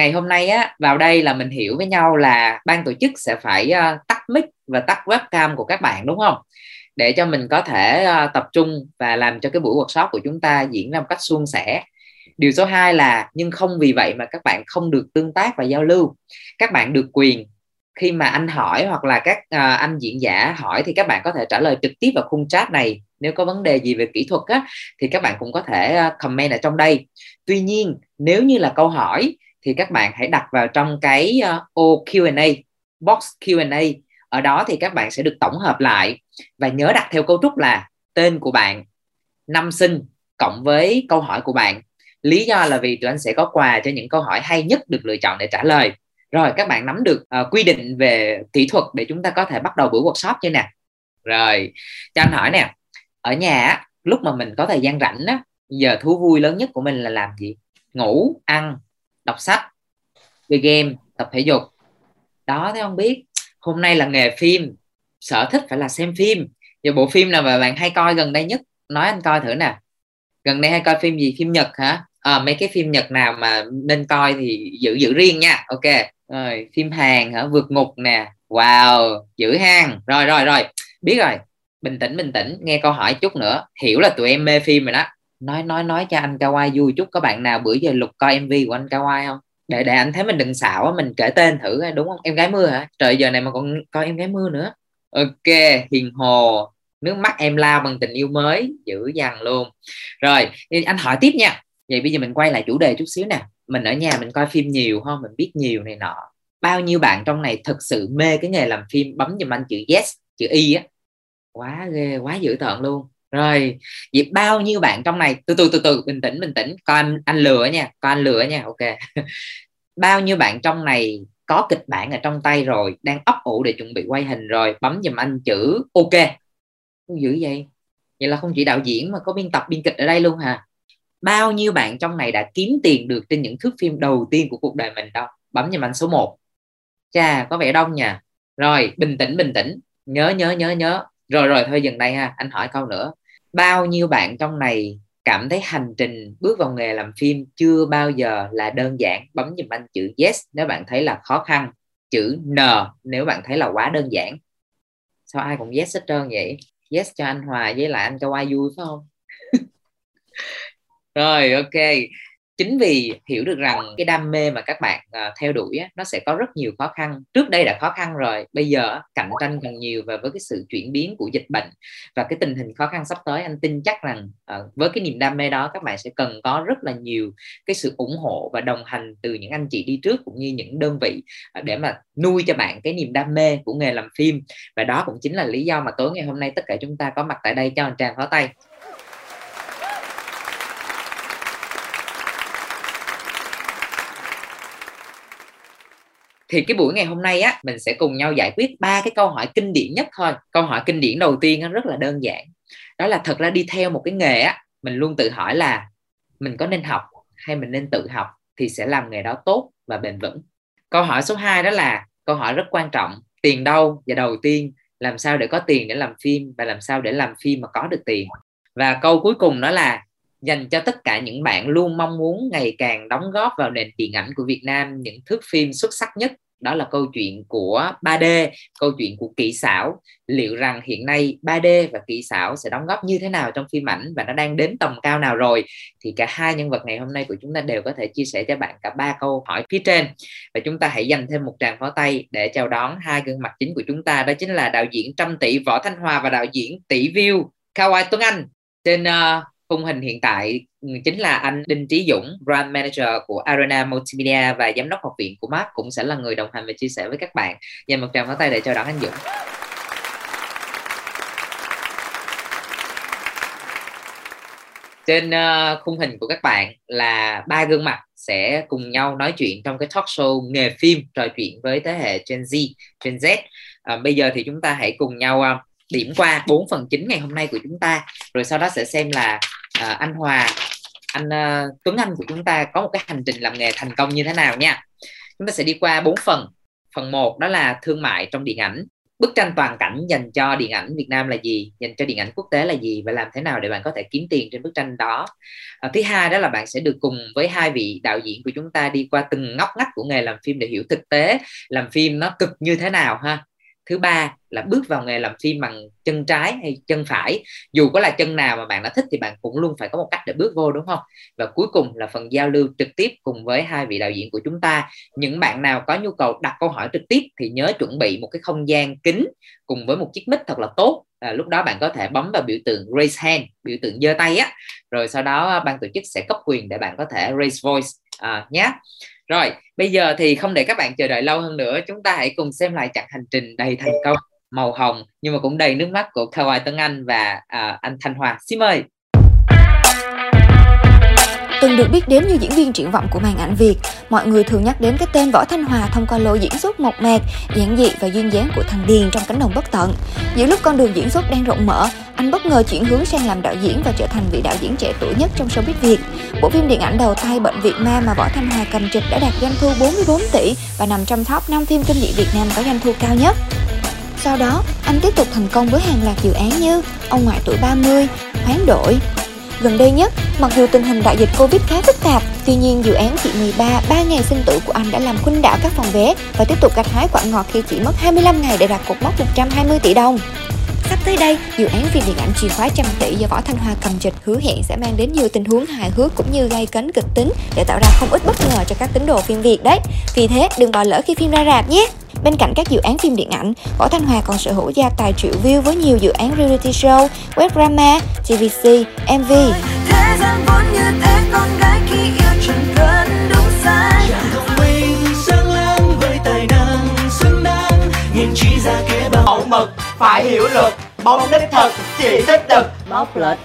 ngày hôm nay á vào đây là mình hiểu với nhau là ban tổ chức sẽ phải uh, tắt mic và tắt webcam của các bạn đúng không? Để cho mình có thể uh, tập trung và làm cho cái buổi workshop của chúng ta diễn ra một cách suôn sẻ. Điều số 2 là nhưng không vì vậy mà các bạn không được tương tác và giao lưu. Các bạn được quyền khi mà anh hỏi hoặc là các uh, anh diễn giả hỏi thì các bạn có thể trả lời trực tiếp vào khung chat này. Nếu có vấn đề gì về kỹ thuật á, thì các bạn cũng có thể uh, comment ở trong đây. Tuy nhiên nếu như là câu hỏi thì các bạn hãy đặt vào trong cái uh, ô Q&A box Q&A ở đó thì các bạn sẽ được tổng hợp lại và nhớ đặt theo cấu trúc là tên của bạn năm sinh cộng với câu hỏi của bạn. Lý do là vì tụi anh sẽ có quà cho những câu hỏi hay nhất được lựa chọn để trả lời. Rồi các bạn nắm được uh, quy định về kỹ thuật để chúng ta có thể bắt đầu buổi workshop chưa nè? Rồi cho anh hỏi nè ở nhà lúc mà mình có thời gian rảnh á giờ thú vui lớn nhất của mình là làm gì? Ngủ ăn đọc sách chơi game tập thể dục. Đó thế không biết? Hôm nay là nghề phim. Sở thích phải là xem phim. Giờ bộ phim nào mà bạn hay coi gần đây nhất? Nói anh coi thử nè. Gần đây hay coi phim gì? Phim nhật hả? À, mấy cái phim nhật nào mà nên coi thì giữ giữ riêng nha. Ok. Rồi phim hàn hả? Vượt ngục nè. Wow giữ hang. Rồi rồi rồi. Biết rồi. Bình tĩnh bình tĩnh. Nghe câu hỏi chút nữa. Hiểu là tụi em mê phim rồi đó nói nói nói cho anh Kawai vui chút, có bạn nào bữa giờ lục coi mv của anh Kawai không? Để để anh thấy mình đừng xạo mình kể tên thử đúng không? Em gái mưa hả? Trời, giờ này mà còn coi em gái mưa nữa. Ok, hiền hồ, nước mắt em lao bằng tình yêu mới, dữ dằn luôn. Rồi anh hỏi tiếp nha. Vậy bây giờ mình quay lại chủ đề chút xíu nè. Mình ở nhà mình coi phim nhiều không mình biết nhiều này nọ. Bao nhiêu bạn trong này thực sự mê cái nghề làm phim bấm giùm anh chữ yes, chữ y á? Quá ghê, quá dữ tợn luôn rồi, vậy bao nhiêu bạn trong này? Từ từ từ từ, bình tĩnh bình tĩnh. Coi anh anh lừa nha, coi anh lừa nha, ok. Bao nhiêu bạn trong này có kịch bản ở trong tay rồi, đang ấp ủ để chuẩn bị quay hình rồi, bấm giùm anh chữ ok. Không dữ vậy? Vậy là không chỉ đạo diễn mà có biên tập, biên kịch ở đây luôn hả? Bao nhiêu bạn trong này đã kiếm tiền được trên những thước phim đầu tiên của cuộc đời mình đâu? Bấm giùm anh số 1 chà, có vẻ đông nha rồi, bình tĩnh bình tĩnh. Nhớ nhớ nhớ nhớ. Rồi rồi, thôi dừng đây ha. Anh hỏi câu nữa bao nhiêu bạn trong này cảm thấy hành trình bước vào nghề làm phim chưa bao giờ là đơn giản? Bấm giùm anh chữ yes nếu bạn thấy là khó khăn. Chữ n nếu bạn thấy là quá đơn giản. Sao ai cũng yes hết trơn vậy? Yes cho anh hòa với lại anh cho ai vui phải không? Rồi, ok chính vì hiểu được rằng cái đam mê mà các bạn uh, theo đuổi á, nó sẽ có rất nhiều khó khăn. Trước đây đã khó khăn rồi bây giờ cạnh tranh còn nhiều và với cái sự chuyển biến của dịch bệnh và cái tình hình khó khăn sắp tới anh tin chắc rằng uh, với cái niềm đam mê đó các bạn sẽ cần có rất là nhiều cái sự ủng hộ và đồng hành từ những anh chị đi trước cũng như những đơn vị uh, để mà nuôi cho bạn cái niềm đam mê của nghề làm phim. Và đó cũng chính là lý do mà tối ngày hôm nay tất cả chúng ta có mặt tại đây cho anh tràng pháo tay. Thì cái buổi ngày hôm nay á, mình sẽ cùng nhau giải quyết ba cái câu hỏi kinh điển nhất thôi. Câu hỏi kinh điển đầu tiên nó rất là đơn giản. Đó là thật ra đi theo một cái nghề á, mình luôn tự hỏi là mình có nên học hay mình nên tự học thì sẽ làm nghề đó tốt và bền vững. Câu hỏi số 2 đó là câu hỏi rất quan trọng. Tiền đâu? Và đầu tiên, làm sao để có tiền để làm phim và làm sao để làm phim mà có được tiền? Và câu cuối cùng đó là dành cho tất cả những bạn luôn mong muốn ngày càng đóng góp vào nền điện ảnh của Việt Nam những thước phim xuất sắc nhất đó là câu chuyện của 3D, câu chuyện của kỹ xảo. Liệu rằng hiện nay 3D và kỹ xảo sẽ đóng góp như thế nào trong phim ảnh và nó đang đến tầm cao nào rồi? Thì cả hai nhân vật ngày hôm nay của chúng ta đều có thể chia sẻ cho bạn cả ba câu hỏi phía trên. Và chúng ta hãy dành thêm một tràng pháo tay để chào đón hai gương mặt chính của chúng ta. Đó chính là đạo diễn trăm tỷ Võ Thanh Hòa và đạo diễn tỷ view Kawai Tuấn Anh. Trên uh, khung hình hiện tại ừ, chính là anh Đinh Trí Dũng, brand manager của Arena Multimedia và giám đốc học viện của Mark cũng sẽ là người đồng hành và chia sẻ với các bạn. Dành một tràng pháo tay để chào đón anh Dũng. Trên uh, khung hình của các bạn là ba gương mặt sẽ cùng nhau nói chuyện trong cái talk show nghề phim trò chuyện với thế hệ Gen Z, Gen Z. Uh, bây giờ thì chúng ta hãy cùng nhau uh, điểm qua bốn phần chính ngày hôm nay của chúng ta rồi sau đó sẽ xem là à, anh Hòa anh uh, Tuấn Anh của chúng ta có một cái hành trình làm nghề thành công như thế nào nha? Chúng ta sẽ đi qua bốn phần. Phần một đó là thương mại trong điện ảnh. Bức tranh toàn cảnh dành cho điện ảnh Việt Nam là gì dành cho điện ảnh quốc tế là gì và làm thế nào để bạn có thể kiếm tiền trên bức tranh đó? À, thứ hai đó là bạn sẽ được cùng với hai vị đạo diễn của chúng ta đi qua từng ngóc ngách của nghề làm phim để hiểu thực tế làm phim nó cực như thế nào ha? Thứ ba là bước vào nghề làm phim bằng chân trái hay chân phải. Dù có là chân nào mà bạn đã thích thì bạn cũng luôn phải có một cách để bước vô đúng không? Và cuối cùng là phần giao lưu trực tiếp cùng với hai vị đạo diễn của chúng ta. Những bạn nào có nhu cầu đặt câu hỏi trực tiếp thì nhớ chuẩn bị một cái không gian kính cùng với một chiếc mic thật là tốt. À, lúc đó bạn có thể bấm vào biểu tượng raise hand biểu tượng giơ tay á. Rồi sau đó à, ban tổ chức sẽ cấp quyền để bạn có thể raise voice à, nhé rồi bây giờ thì không để các bạn chờ đợi lâu hơn nữa chúng ta hãy cùng xem lại chặng hành trình đầy thành công màu hồng nhưng mà cũng đầy nước mắt của Kawai Tuấn Anh và uh, anh Thanh Hòa xin mời! Từng được biết đến như diễn viên triển vọng của màn ảnh Việt, mọi người thường nhắc đến cái tên Võ Thanh Hòa thông qua lối diễn xuất mộc mạc, giản dị và duyên dáng của thằng Điền trong cánh đồng bất tận. Giữa lúc con đường diễn xuất đang rộng mở, anh bất ngờ chuyển hướng sang làm đạo diễn và trở thành vị đạo diễn trẻ tuổi nhất trong showbiz Việt. Bộ phim điện ảnh đầu tay Bệnh Việt Ma mà Võ Thanh Hòa cầm trịch đã đạt doanh thu 44 tỷ và nằm trong top 5 phim kinh dị Việt Nam có doanh thu cao nhất. Sau đó, anh tiếp tục thành công với hàng loạt dự án như Ông ngoại tuổi 30, Hoán đổi, Gần đây nhất, mặc dù tình hình đại dịch Covid khá phức tạp, tuy nhiên dự án Chị 13 3 ngày sinh tử của anh đã làm khuynh đảo các phòng vé và tiếp tục gặt hái quả ngọt khi chỉ mất 25 ngày để đạt cột mốc 120 tỷ đồng. Sắp tới đây, dự án phim điện ảnh chìa khóa trăm tỷ do Võ Thanh Hoa cầm trịch hứa hẹn sẽ mang đến nhiều tình huống hài hước cũng như gây cấn kịch tính để tạo ra không ít bất ngờ cho các tín đồ phim Việt đấy. Vì thế, đừng bỏ lỡ khi phim ra rạp nhé! Bên cạnh các dự án phim điện ảnh, Võ Thanh Hòa còn sở hữu gia tài triệu view với nhiều dự án reality show, web drama, TVC, MV. Thế gian vốn như thế, con gái khi yêu chẳng cần đúng sai. thông minh, sáng láng với tài năng xứng đáng, nhìn chỉ ra kế bao mẫu mực, phải hiểu luật, bóng đích thật, chỉ thích thực, bóc lệch.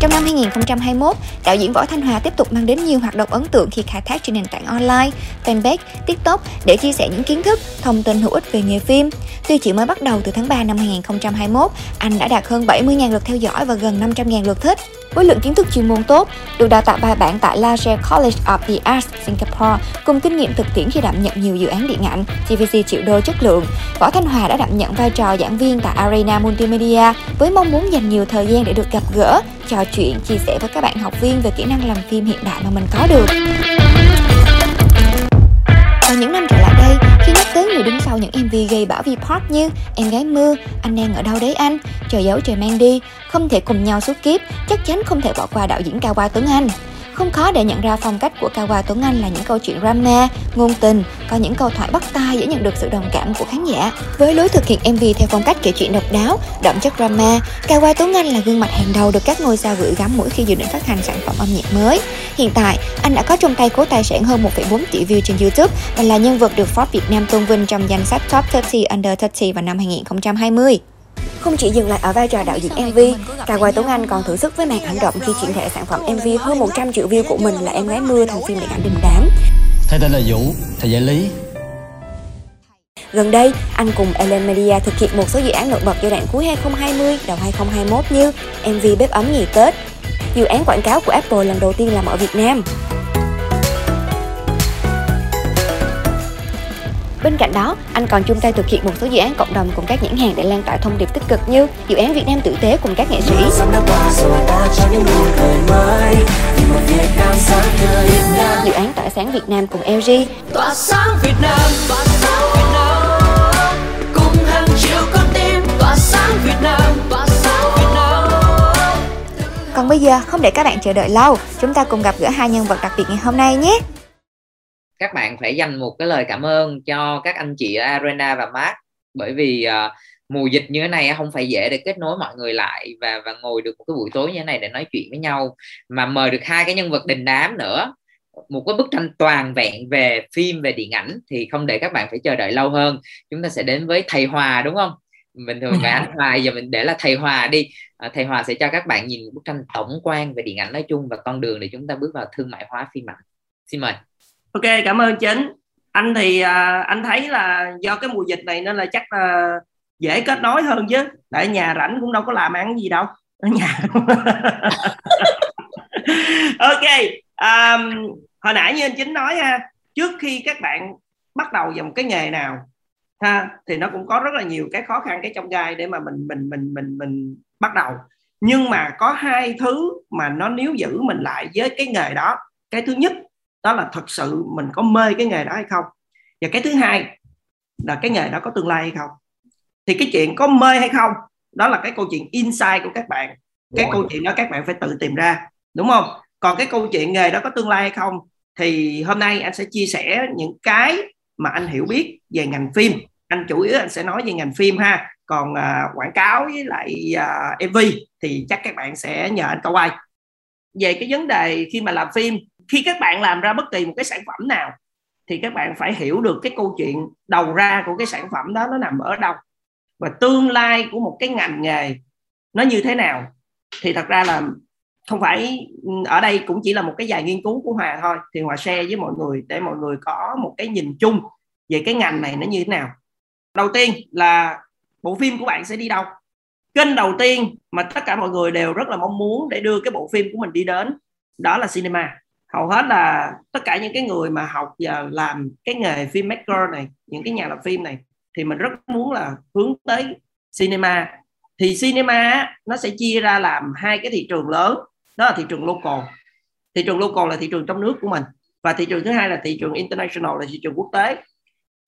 Trong năm 2021, đạo diễn Võ Thanh Hòa tiếp tục mang đến nhiều hoạt động ấn tượng khi khai thác trên nền tảng online, fanpage, TikTok để chia sẻ những kiến thức, thông tin hữu ích về nghề phim. Tuy chỉ mới bắt đầu từ tháng 3 năm 2021, anh đã đạt hơn 70.000 lượt theo dõi và gần 500.000 lượt thích. Với lượng kiến thức chuyên môn tốt, được đào tạo bài bản tại Laser College of the Arts Singapore, cùng kinh nghiệm thực tiễn khi đảm nhận nhiều dự án điện ảnh, TVC triệu đô chất lượng, Võ Thanh Hòa đã đảm nhận vai trò giảng viên tại Arena Multimedia với mong muốn dành nhiều thời gian để được gặp gỡ, trò chuyện, chia sẻ với các bạn học viên về kỹ năng làm phim hiện đại mà mình có được. và những năm trở tới người đứng sau những MV gây bão vi pop như Em gái mưa, Anh đang ở đâu đấy anh, Trời giấu trời mang đi, Không thể cùng nhau suốt kiếp, chắc chắn không thể bỏ qua đạo diễn Cao Qua Tuấn Anh. Không khó để nhận ra phong cách của Kawa Tuấn Anh là những câu chuyện drama, ngôn tình, có những câu thoại bắt tai dễ nhận được sự đồng cảm của khán giả. Với lối thực hiện MV theo phong cách kể chuyện độc đáo, đậm chất drama, Kawa Tuấn Anh là gương mặt hàng đầu được các ngôi sao gửi gắm mỗi khi dự định phát hành sản phẩm âm nhạc mới. Hiện tại, anh đã có trong tay khối tài sản hơn 1,4 tỷ view trên YouTube và là nhân vật được Forbes Việt Nam tôn vinh trong danh sách Top 30 Under 30 vào năm 2020. Không chỉ dừng lại ở vai trò đạo diễn MV, Cà Quài Tuấn Anh còn thử sức với màn ảnh động khi chuyển thể sản phẩm MV hơn 100 triệu view của mình là Em gái mưa thành phim điện ảnh đình đám. Thầy tên là Vũ, thầy giải lý. Gần đây, anh cùng Ellen Media thực hiện một số dự án nổi bật giai đoạn cuối 2020, đầu 2021 như MV Bếp ấm ngày Tết, dự án quảng cáo của Apple lần đầu tiên làm ở Việt Nam, Bên cạnh đó, anh còn chung tay thực hiện một số dự án cộng đồng cùng các nhãn hàng để lan tỏa thông điệp tích cực như dự án Việt Nam tử tế cùng các nghệ sĩ. Dự án tỏa sáng Việt Nam cùng LG. Tỏa sáng Việt Nam, tỏa sáng Việt Nam. Cùng hàng triệu con tim, tỏa sáng Việt Nam, tỏa sáng Việt Nam. Còn bây giờ, không để các bạn chờ đợi lâu, chúng ta cùng gặp gỡ hai nhân vật đặc biệt ngày hôm nay nhé các bạn phải dành một cái lời cảm ơn cho các anh chị ở Arena và Mark. Bởi vì uh, mùa dịch như thế này không phải dễ để kết nối mọi người lại và và ngồi được một cái buổi tối như thế này để nói chuyện với nhau mà mời được hai cái nhân vật đình đám nữa. Một cái bức tranh toàn vẹn về phim về điện ảnh thì không để các bạn phải chờ đợi lâu hơn. Chúng ta sẽ đến với thầy Hòa đúng không? Mình thường gọi anh Hòa giờ mình để là thầy Hòa đi. À, thầy Hòa sẽ cho các bạn nhìn một bức tranh tổng quan về điện ảnh nói chung và con đường để chúng ta bước vào thương mại hóa phim ảnh. Xin mời ok cảm ơn chính. Anh thì à, anh thấy là do cái mùa dịch này nên là chắc là dễ kết nối hơn chứ. Tại nhà rảnh cũng đâu có làm ăn gì đâu. Ở nhà ok um, hồi nãy như anh chính nói ha trước khi các bạn bắt đầu vào một cái nghề nào ha thì nó cũng có rất là nhiều cái khó khăn cái trong gai để mà mình mình mình mình mình bắt đầu. Nhưng mà có hai thứ mà nó níu giữ mình lại với cái nghề đó. Cái thứ nhất đó là thật sự mình có mê cái nghề đó hay không? Và cái thứ hai là cái nghề đó có tương lai hay không? Thì cái chuyện có mê hay không? Đó là cái câu chuyện insight của các bạn. Cái câu chuyện đó các bạn phải tự tìm ra đúng không? Còn cái câu chuyện nghề đó có tương lai hay không thì hôm nay anh sẽ chia sẻ những cái mà anh hiểu biết về ngành phim. Anh chủ yếu anh sẽ nói về ngành phim ha. Còn uh, quảng cáo với lại à, MV thì chắc các bạn sẽ nhờ anh câu quay về cái vấn đề khi mà làm phim khi các bạn làm ra bất kỳ một cái sản phẩm nào, thì các bạn phải hiểu được cái câu chuyện đầu ra của cái sản phẩm đó nó nằm ở đâu. Và tương lai của một cái ngành nghề nó như thế nào, thì thật ra là không phải ừ, ở đây cũng chỉ là một cái dài nghiên cứu của Hòa thôi. Thì Hòa share với mọi người để mọi người có một cái nhìn chung về cái ngành này nó như thế nào. Đầu tiên là bộ phim của bạn sẽ đi đâu? Kênh đầu tiên mà tất cả mọi người đều rất là mong muốn để đưa cái bộ phim của mình đi đến, đó là cinema hầu hết là tất cả những cái người mà học và làm cái nghề filmmaker này những cái nhà làm phim này thì mình rất muốn là hướng tới cinema. Thì cinema nó sẽ chia ra làm hai cái thị trường lớn đó là thị trường local. Thị trường local là thị trường trong nước của mình và thị trường thứ hai là thị trường international là thị trường quốc tế.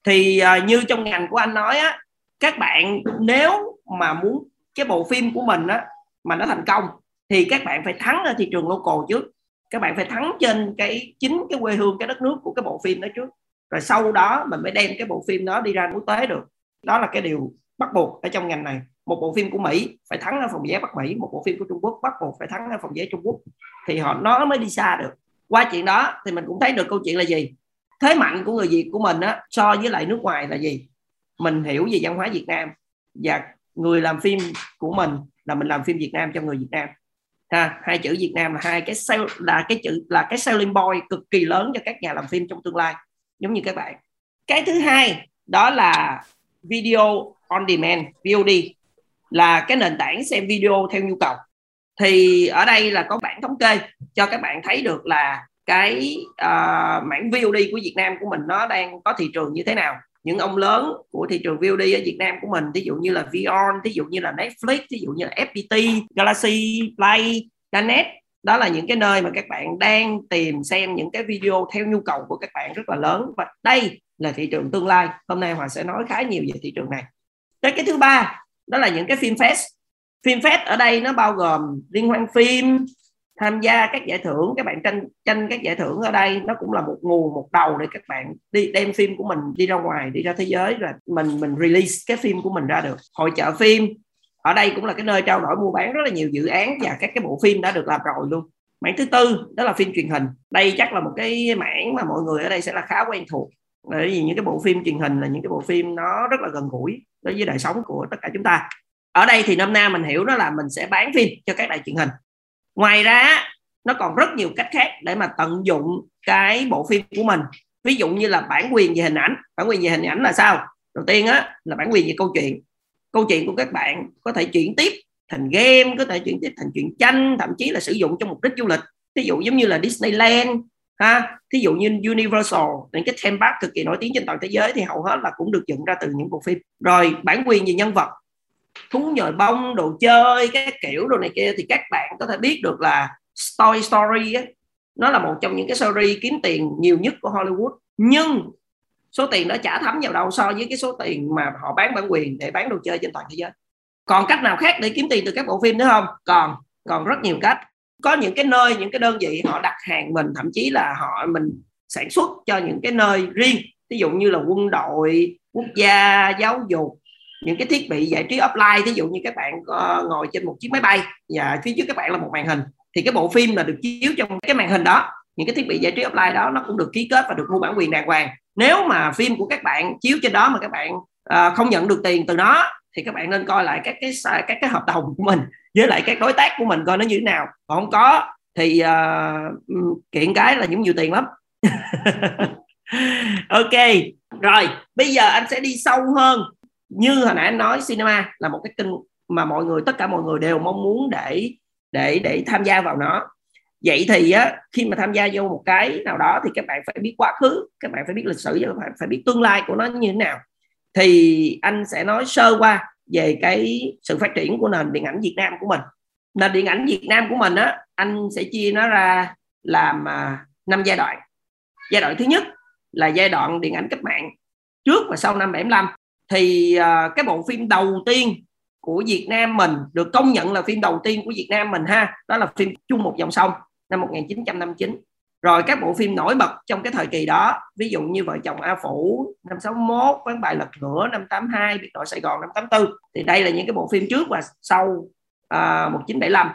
Thì uh, như trong ngành của anh nói á các bạn nếu mà muốn cái bộ phim của mình á mà nó thành công thì các bạn phải thắng ở thị trường local trước các bạn phải thắng trên cái, chính cái quê hương, cái đất nước của cái bộ phim đó trước. Rồi sau đó mình mới đem cái bộ phim đó đi ra quốc tế được. Đó là cái điều bắt buộc ở trong ngành này. Một bộ phim của Mỹ phải thắng ở phòng vé Bắc Mỹ, một bộ phim của Trung Quốc bắt buộc phải thắng ở phòng vé Trung Quốc. Thì họ nó mới đi xa được. Qua chuyện đó thì mình cũng thấy được câu chuyện là gì? Thế mạnh của người Việt của mình á, so với lại nước ngoài là gì? Mình hiểu về văn hóa Việt Nam. Và người làm phim của mình là mình làm phim Việt Nam cho người Việt Nam ha hai chữ Việt Nam là hai cái sell, là cái chữ là cái selling point cực kỳ lớn cho các nhà làm phim trong tương lai giống như các bạn. Cái thứ hai đó là video on demand VOD là cái nền tảng xem video theo nhu cầu. Thì ở đây là có bảng thống kê cho các bạn thấy được là cái uh, mảng VOD của Việt Nam của mình nó đang có thị trường như thế nào những ông lớn của thị trường VOD ở Việt Nam của mình ví dụ như là Vion ví dụ như là Netflix ví dụ như là FPT Galaxy, Play Canet đó là những cái nơi mà các bạn đang tìm xem những cái video theo nhu cầu của các bạn rất là lớn. Và đây là thị trường tương lai. Hôm nay Hòa sẽ nói khá nhiều về thị trường này. Tới cái thứ ba, đó là những cái phim fest. Phim fest ở đây nó bao gồm liên hoan phim tham gia các giải thưởng, các bạn tranh tranh các giải thưởng ở đây, nó cũng là một nguồn, một đầu để các bạn đi đem phim của mình đi ra ngoài, đi ra thế giới và mình mình release cái phim của mình ra được. Hội chợ phim, ở đây cũng là cái nơi trao đổi mua bán rất là nhiều dự án và các cái bộ phim đã được làm rồi luôn. Mảng thứ tư, đó là phim truyền hình. Đây chắc là một cái mảng mà mọi người ở đây sẽ là khá quen thuộc. Bởi vì những cái bộ phim truyền hình là những cái bộ phim nó rất là gần gũi đối với đời sống của tất cả chúng ta. Ở đây thì năm nay mình hiểu đó là mình sẽ bán phim cho các đài truyền hình ngoài ra, nó còn rất nhiều cách khác để mà tận dụng cái bộ phim của mình. Ví dụ như là bản quyền về hình ảnh. Bản quyền về hình ảnh là sao? Đầu tiên á, là bản quyền về câu chuyện. Câu chuyện của các bạn có thể chuyển tiếp thành game, có thể chuyển tiếp thành chuyện tranh, thậm chí là sử dụng trong mục đích du lịch. Ví dụ giống như là Disneyland, ha? Thí dụ như Universal, những cái theme park cực kỳ nổi tiếng trên toàn thế giới thì hầu hết là cũng được dựng ra từ những bộ phim. Rồi, bản quyền về nhân vật thú nhồi bông đồ chơi các kiểu đồ này kia thì các bạn có thể biết được là Toy Story á, nó là một trong những cái series kiếm tiền nhiều nhất của Hollywood. Nhưng số tiền đó chả thấm vào đâu so với cái số tiền mà họ bán bản quyền để bán đồ chơi trên toàn thế giới. Còn cách nào khác để kiếm tiền từ các bộ phim nữa không? Còn còn rất nhiều cách. Có những cái nơi những cái đơn vị họ đặt hàng mình thậm chí là họ mình sản xuất cho những cái nơi riêng. Ví dụ như là quân đội quốc gia giáo dục những cái thiết bị giải trí offline ví dụ như các bạn uh, ngồi trên một chiếc máy bay và phía trước các bạn là một màn hình thì cái bộ phim là được chiếu trong cái màn hình đó. Những cái thiết bị giải trí offline đó nó cũng được ký kết và được mua bản quyền đàng hoàng. Nếu mà phim của các bạn chiếu trên đó mà các bạn uh, không nhận được tiền từ nó thì các bạn nên coi lại các cái các cái hợp đồng của mình với lại các đối tác của mình coi nó như thế nào. Còn không có thì uh, kiện cái là những nhiều tiền lắm. Ok rồi bây giờ anh sẽ đi sâu hơn như hồi nãy anh nói cinema là một cái kênh mà mọi người tất cả mọi người đều mong muốn để để để tham gia vào nó. Vậy thì á, khi mà tham gia vô một cái nào đó thì các bạn phải biết quá khứ các bạn phải biết lịch sử và các bạn phải biết tương lai của nó như thế nào. Thì anh sẽ nói sơ qua về cái sự phát triển của nền điện ảnh Việt Nam của mình. Nền điện ảnh Việt Nam của mình á anh sẽ chia nó ra làm à, năm giai đoạn. Giai đoạn thứ nhất là giai đoạn điện ảnh cách mạng trước và sau năm 75 thì uh, cái bộ phim đầu tiên của Việt Nam mình được công nhận là phim đầu tiên của Việt Nam mình ha đó là phim chung một dòng sông năm 1959 rồi các bộ phim nổi bật trong cái thời kỳ đó ví dụ như vợ chồng A Phủ năm 61 quán bài lật ngửa năm 82 biệt đội Sài Gòn năm 84 thì đây là những cái bộ phim trước và sau à, 1975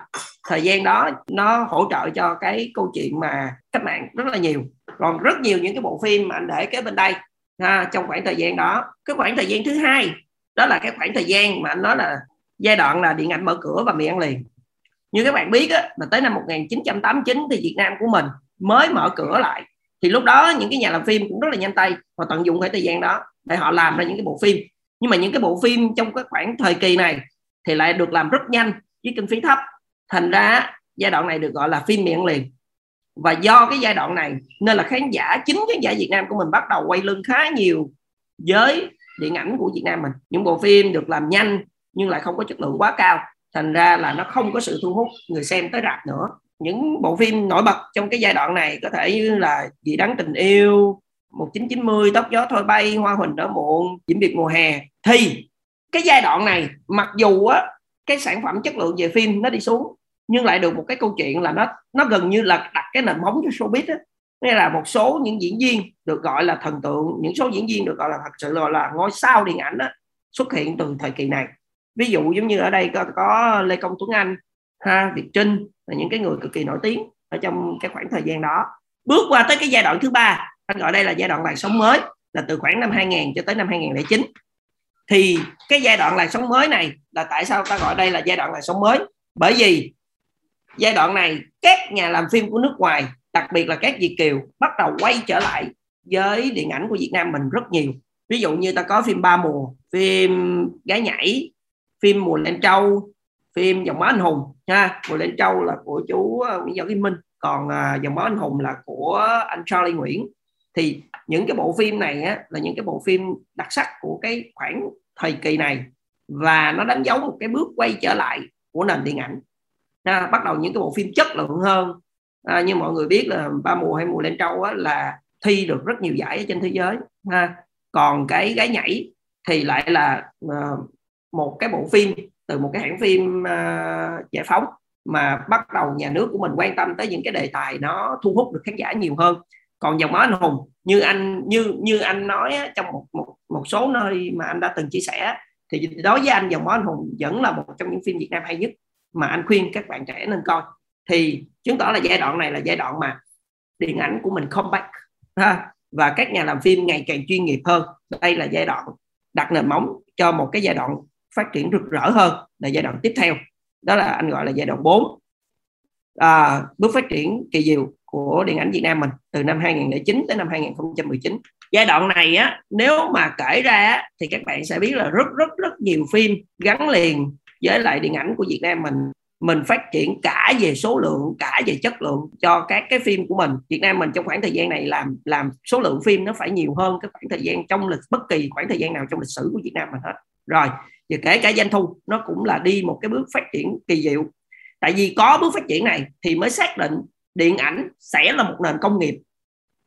thời gian đó nó hỗ trợ cho cái câu chuyện mà cách mạng rất là nhiều. Còn rất nhiều những cái bộ phim mà anh để kế bên đây ha, trong khoảng thời gian đó. Cái khoảng thời gian thứ hai đó là cái khoảng thời gian mà anh nói là giai đoạn là điện ảnh mở cửa và mì ăn liền. Như các bạn biết á, là tới năm 1989 thì Việt Nam của mình mới mở cửa lại. Thì lúc đó những cái nhà làm phim cũng rất là nhanh tay và tận dụng cái thời gian đó để họ làm ra những cái bộ phim. Nhưng mà những cái bộ phim trong cái khoảng thời kỳ này thì lại được làm rất nhanh với kinh phí thấp. Thành ra giai đoạn này được gọi là phim miệng liền và do cái giai đoạn này, nên là khán giả, chính khán giả Việt Nam của mình bắt đầu quay lưng khá nhiều với điện ảnh của Việt Nam mình. Những bộ phim được làm nhanh nhưng lại không có chất lượng quá cao. Thành ra là nó không có sự thu hút người xem tới rạp nữa. Những bộ phim nổi bật trong cái giai đoạn này có thể như là Dị đắng tình yêu 1990 tóc gió thôi bay, hoa huỳnh nở muộn diễn biệt mùa hè. Thì cái giai đoạn này, mặc dù á, cái sản phẩm chất lượng về phim nó đi xuống nhưng lại được một cái câu chuyện là nó nó gần như là đặt cái nền móng cho showbiz á. Nghĩa là một số những diễn viên được gọi là thần tượng những số diễn viên được gọi là thật sự gọi là ngôi sao điện ảnh đó, xuất hiện từ thời kỳ này. Ví dụ giống như ở đây có, có lê công tuấn anh ha việt trinh là những cái người cực kỳ nổi tiếng ở trong cái khoảng thời gian đó. Bước qua tới cái giai đoạn thứ ba anh gọi đây là giai đoạn làn sóng mới là từ khoảng năm 2000 cho tới năm 2009 thì cái giai đoạn làn sóng mới này là tại sao ta gọi đây là giai đoạn làn sóng mới? Bởi vì giai đoạn này các nhà làm phim của nước ngoài đặc biệt là các Việt kiều bắt đầu quay trở lại với điện ảnh của Việt Nam mình rất nhiều. Ví dụ như ta có phim ba mùa phim gái nhảy phim mùa lên trâu phim dòng máu anh hùng ha. Mùa lên trâu là của chú ờ, Nguyễn Võ Kim Minh. Còn ờ, dòng máu anh hùng là của anh Charlie Nguyễn. Thì những cái bộ phim này á, là những cái bộ phim đặc sắc của cái khoảng thời kỳ này. Và nó đánh dấu một cái bước quay trở lại của nền điện ảnh ha, bắt đầu những cái bộ phim chất lượng hơn. À, như mọi người biết là ba mùa hay mùa lên trâu á, là thi được rất nhiều giải ở trên thế giới ha. Còn cái gái nhảy thì lại là uh, một cái bộ phim từ một cái hãng phim uh, giải phóng mà bắt đầu nhà nước của mình quan tâm tới những cái đề tài nó thu hút được khán giả nhiều hơn. Còn dòng máu anh hùng như anh như như anh nói á, trong một một một số nơi mà anh đã từng chia sẻ thì đối với anh dòng máu anh hùng vẫn là một trong những phim Việt Nam hay nhất mà anh khuyên các bạn trẻ nên coi. Thì chứng tỏ là giai đoạn này là giai đoạn mà điện ảnh của mình comeback ha. Và các nhà làm phim ngày càng chuyên nghiệp hơn. Đây là giai đoạn đặt nền móng cho một cái giai đoạn phát triển rực rỡ hơn là giai đoạn tiếp theo. Đó là anh gọi là giai đoạn 4 à, bước phát triển kỳ diệu của điện ảnh Việt Nam mình từ năm 2009 tới năm 2019 giai đoạn này á nếu mà kể ra thì các bạn sẽ biết là rất rất rất nhiều phim gắn liền với lại điện ảnh của Việt Nam mình. Mình phát triển cả về số lượng cả về chất lượng cho các cái phim của mình. Việt Nam mình trong khoảng thời gian này làm làm số lượng phim nó phải nhiều hơn cái khoảng thời gian trong lịch bất kỳ khoảng thời gian nào trong lịch sử của Việt Nam mình hết. Rồi và kể cả doanh thu nó cũng là đi một cái bước phát triển kỳ diệu. Tại vì có bước phát triển này thì mới xác định điện ảnh sẽ là một nền công nghiệp.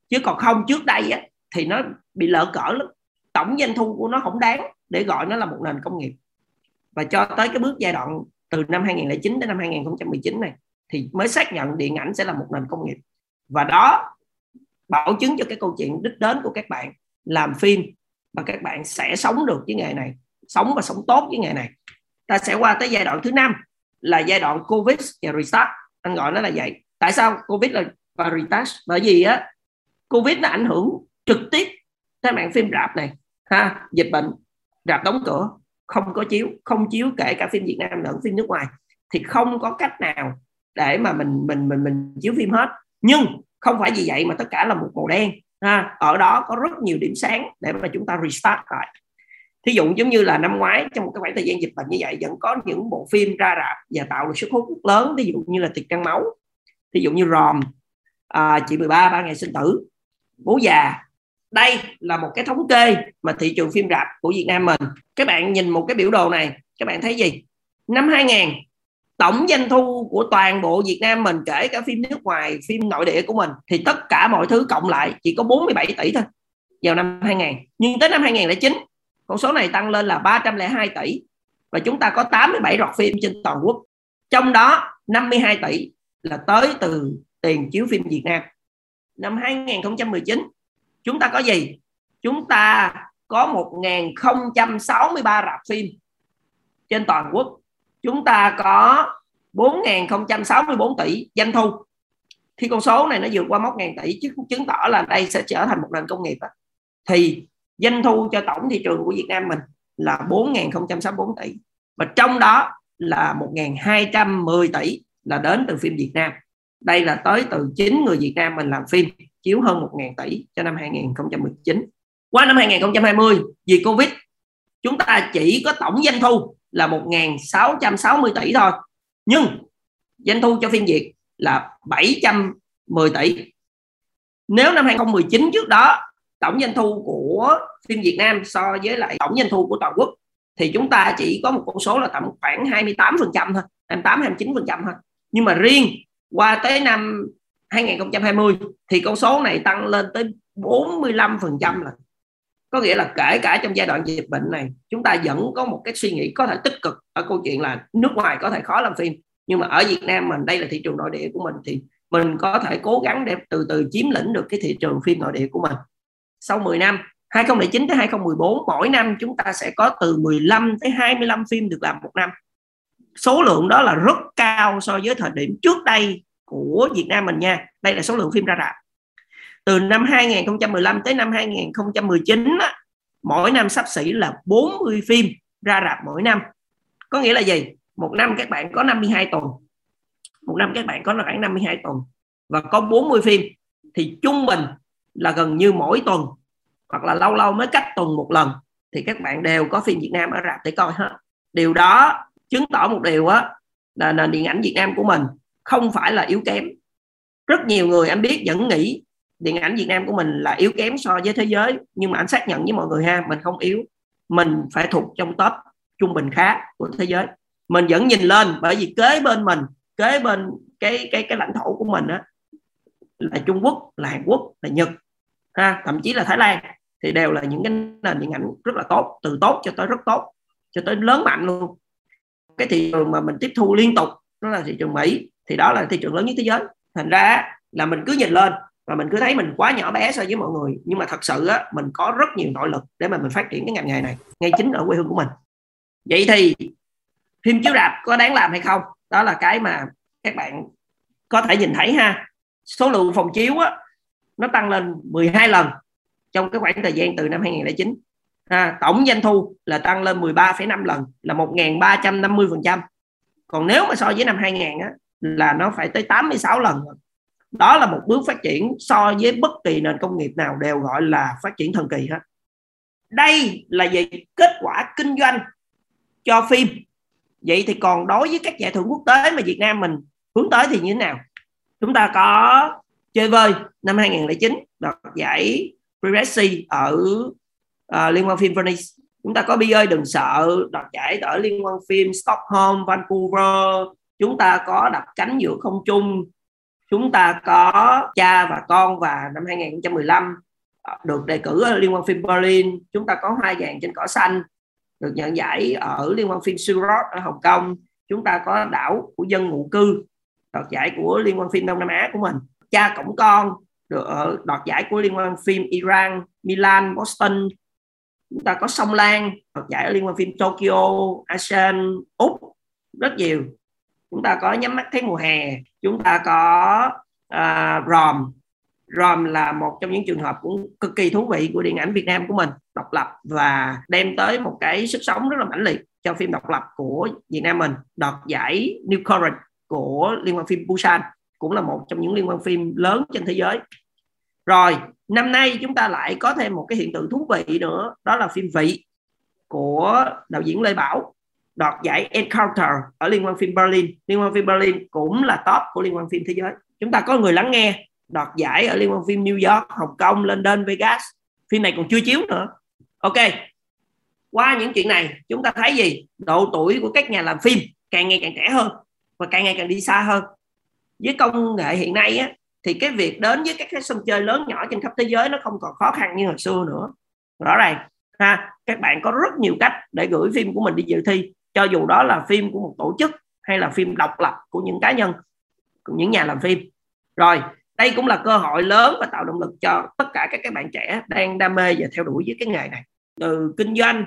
Chứ còn không trước đây á, thì nó bị lỡ cỡ lắm. Tổng doanh thu của nó không đáng để gọi nó là một nền công nghiệp và cho tới cái bước giai đoạn từ năm 2009 đến năm 2019 này, thì mới xác nhận điện ảnh sẽ là một nền công nghiệp. Và đó bảo chứng cho cái câu chuyện đích đến của các bạn làm phim và các bạn sẽ sống được với nghề này, sống và sống tốt với nghề này. Ta sẽ qua tới giai đoạn thứ năm là giai đoạn covid và restart. Anh gọi nó là vậy. Tại sao covid là và restart? Bởi vì á, covid nó ảnh hưởng trực tiếp tới mạng phim rạp này. Ha, dịch bệnh, rạp đóng cửa không có chiếu không chiếu kể cả phim Việt Nam lẫn phim nước ngoài thì không có cách nào để mà mình mình mình mình chiếu phim hết. Nhưng không phải vì vậy mà tất cả là một màu đen ha. Ở đó có rất nhiều điểm sáng để mà chúng ta restart lại. Thí dụ giống như là năm ngoái trong một cái khoảng thời gian dịch bệnh như vậy vẫn có những bộ phim ra rạp và tạo được sức hút rất lớn. Ví dụ như là tiệc trăng máu ví dụ như ròm à, chị 13 ba ngày sinh tử bố già đây là một cái thống kê mà thị trường phim rạp của Việt Nam mình. Các bạn nhìn một cái biểu đồ này, các bạn thấy gì? Năm 2000 tổng doanh thu của toàn bộ Việt Nam mình, kể cả phim nước ngoài, phim nội địa của mình, thì tất cả mọi thứ cộng lại chỉ có 47 tỷ thôi vào năm 2000 nhưng tới năm 2009 con số này tăng lên là 302 tỷ và chúng ta có 87 rọt phim trên toàn quốc. Trong đó 52 tỷ là tới từ tiền chiếu phim Việt Nam. Năm 2019 chúng ta có gì? Chúng ta có 1063 rạp phim trên toàn quốc. Chúng ta có 4.064 tỷ doanh thu. Khi con số này nó vượt qua mốc ngàn tỷ chứ chứng tỏ là đây sẽ trở thành một nền công nghiệp đó. thì doanh thu cho tổng thị trường của Việt Nam mình là 4.064 tỷ và trong đó là 1.210 tỷ là đến từ phim Việt Nam. Đây là tới từ chính người Việt Nam mình làm phim chiếu hơn 1.000 tỷ cho năm 2019 qua năm 2020 vì Covid, chúng ta chỉ có tổng doanh thu là 1.660 tỷ thôi. Nhưng doanh thu cho phim Việt là 710 tỷ. Nếu năm 2019 trước đó, tổng doanh thu của phim Việt Nam so với lại tổng doanh thu của toàn quốc, thì chúng ta chỉ có một con số là tầm khoảng 28% thôi 28-29% thôi. Nhưng mà riêng qua tới năm 2020 thì con số này tăng lên tới 45% là có nghĩa là kể cả trong giai đoạn dịch bệnh này, chúng ta vẫn có một cái suy nghĩ có thể tích cực ở câu chuyện là nước ngoài có thể khó làm phim. Nhưng mà ở Việt Nam mình, đây là thị trường nội địa của mình, thì mình có thể cố gắng để từ từ chiếm lĩnh được cái thị trường phim nội địa của mình. Sau 10 năm 2009 tới 2014 mỗi năm chúng ta sẽ có từ 15 tới 25 phim được làm một năm. Số lượng đó là rất cao so với thời điểm trước đây của Việt Nam mình nha. Đây là số lượng phim ra rạp. Từ năm 2015 tới năm 2019 á, mỗi năm sắp xỉ là 40 phim ra rạp mỗi năm. Có nghĩa là gì? Một năm các bạn có 52 tuần. Một năm các bạn có khoảng 52 tuần. Và có 40 phim. Thì trung bình là gần như mỗi tuần hoặc là lâu lâu mới cách tuần một lần thì các bạn đều có phim Việt Nam ở rạp để coi hết. Điều đó chứng tỏ một điều á là nền điện ảnh Việt Nam của mình không phải là yếu kém. Rất nhiều người anh biết vẫn nghĩ điện ảnh Việt Nam của mình là yếu kém so với thế giới, nhưng mà anh xác nhận với mọi người ha, mình không yếu. Mình phải thuộc trong top trung bình khá của thế giới. Mình vẫn nhìn lên bởi vì kế bên mình, kế bên cái cái cái lãnh thổ của mình á, là Trung Quốc, là Hàn Quốc, là Nhật, ha, thậm chí là Thái Lan, thì đều là những cái nền điện ảnh rất là tốt, từ tốt cho tới rất tốt, cho tới lớn mạnh luôn. Cái thị trường mà mình tiếp thu liên tục đó là thị trường Mỹ thì đó là thị trường lớn nhất thế giới. Thành ra là mình cứ nhìn lên và mình cứ thấy mình quá nhỏ bé so với mọi người. Nhưng mà thật sự á mình có rất nhiều nội lực để mà mình phát triển cái ngành nghề này. Ngay chính ở quê hương của mình. Vậy thì phim chiếu rạp có đáng làm hay không? Đó là cái mà các bạn có thể nhìn thấy ha. Số lượng phòng chiếu á nó tăng lên 12 lần trong cái khoảng thời gian từ năm 2009 à, tổng doanh thu là tăng lên 13,5 lần là 1.350 phần trăm. Còn nếu mà so với năm 2000 á, là nó phải tới 86 lần đó là một bước phát triển so với bất kỳ nền công nghiệp nào đều gọi là phát triển thần kỳ hết. Đây là gì kết quả kinh doanh cho phim. Vậy thì còn đối với các giải thưởng quốc tế mà Việt Nam mình hướng tới thì như thế nào? Chúng ta có chơi vơi năm 2009 đoạt giải Prevesi ở uh, liên quan phim Venice. Chúng ta có bi ơi đừng sợ đoạt giải ở liên quan phim Stockholm Vancouver chúng ta có đập cánh giữa không trung. Chúng ta có cha và con và năm 2015 ờ, được đề cử ở liên hoan phim Berlin. Chúng ta có hoa vàng trên cỏ xanh, được nhận giải ở liên hoan phim Surat ở Hồng Kông. Chúng ta có đảo của dân ngụ cư, đoạt giải của liên hoan phim Đông Nam Á của mình. Cha cổng con, được ở đoạt giải của liên hoan phim Iran, Milan, Boston. Chúng ta có sông Lan, đoạt giải ở liên hoan phim Tokyo, ASEAN, Úc. Rất nhiều chúng ta có nhắm mắt thấy mùa hè chúng ta có uh, ROM. ROM là một trong những trường hợp cũng cực kỳ thú vị của điện ảnh Việt Nam của mình độc lập và đem tới một cái sức sống rất là mãnh liệt cho phim độc lập của Việt Nam mình. Đoạt giải New Current của liên hoan phim Busan cũng là một trong những liên hoan phim lớn trên thế giới. Rồi năm nay chúng ta lại có thêm một cái hiện tượng thú vị nữa đó là phim vị của đạo diễn Lê Bảo đoạt giải Encounter ở liên hoan phim Berlin. Liên hoan phim Berlin cũng là top của liên hoan phim thế giới. Chúng ta có người lắng nghe đoạt giải ở liên hoan phim New York Hồng Kông London Vegas. Phim này còn chưa chiếu nữa. Ok qua những chuyện này chúng ta thấy gì? Độ tuổi của các nhà làm phim càng ngày càng trẻ hơn và càng ngày càng đi xa hơn. Với công nghệ hiện nay á, thì cái việc đến với các cái sân chơi lớn nhỏ trên khắp thế giới nó không còn khó khăn như hồi xưa nữa. Rõ ràng ha các bạn có rất nhiều cách để gửi phim của mình đi dự thi cho dù đó là phim của một tổ chức hay là phim độc lập của những cá nhân những nhà làm phim. Rồi đây cũng là cơ hội lớn và tạo động lực cho tất cả các các bạn trẻ đang đam mê và theo đuổi với cái nghề này. Từ kinh doanh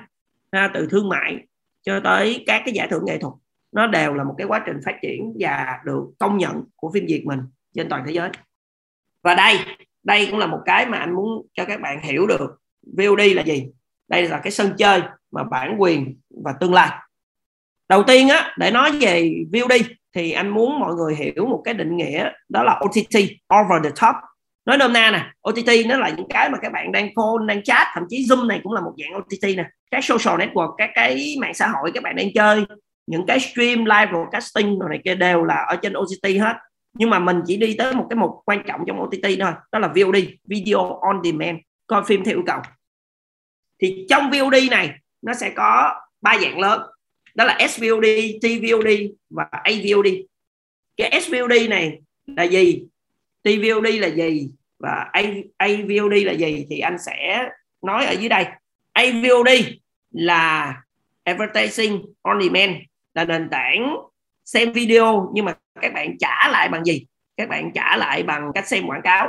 ha, từ thương mại cho tới các cái giải thưởng nghệ thuật nó đều là một cái quá trình phát triển và được công nhận của phim Việt mình trên toàn thế giới. Và đây đây cũng là một cái mà anh muốn cho các bạn hiểu được VOD là gì. Đây là cái sân chơi mà bản quyền và tương lai đầu tiên á, để nói về VOD thì anh muốn mọi người hiểu một cái định nghĩa, đó là OTT over the top. Nói nôm na nè OTT nó là những cái mà các bạn đang phone, đang chat, thậm chí Zoom này cũng là một dạng OTT nè. Các social network, các cái mạng xã hội các bạn đang chơi, những cái stream, live broadcasting rồi này kia đều là ở trên OTT hết. Nhưng mà mình chỉ đi tới một cái mục quan trọng trong OTT thôi, đó là VOD video on demand, coi phim theo yêu cầu. Thì trong VOD này, nó sẽ có ba dạng lớn đó là SVOD, TVOD và AVOD cái SVOD này là gì? TVOD là gì? Và AVOD là gì? Thì anh sẽ nói ở dưới đây. AVOD là advertising on demand là nền tảng xem video. Nhưng mà các bạn trả lại bằng gì? Các bạn trả lại bằng cách xem quảng cáo.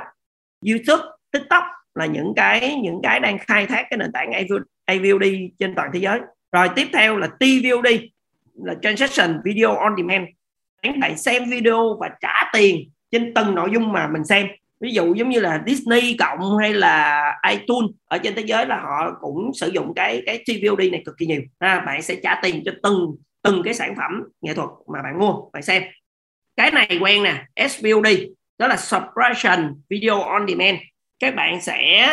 YouTube TikTok là những cái những cái đang khai thác cái nền tảng AVOD trên toàn thế giới rồi tiếp theo là TVOD là transaction video on demand. Các bạn xem video và trả tiền trên từng nội dung mà mình xem. Ví dụ giống như là Disney cộng hay là iTunes ở trên thế giới là họ cũng sử dụng cái cái TVOD này cực kỳ nhiều. Ha bạn sẽ trả tiền cho từng từng cái sản phẩm nghệ thuật mà bạn mua bạn xem. Cái này quen nè SVOD đó là subscription video on demand. Các bạn sẽ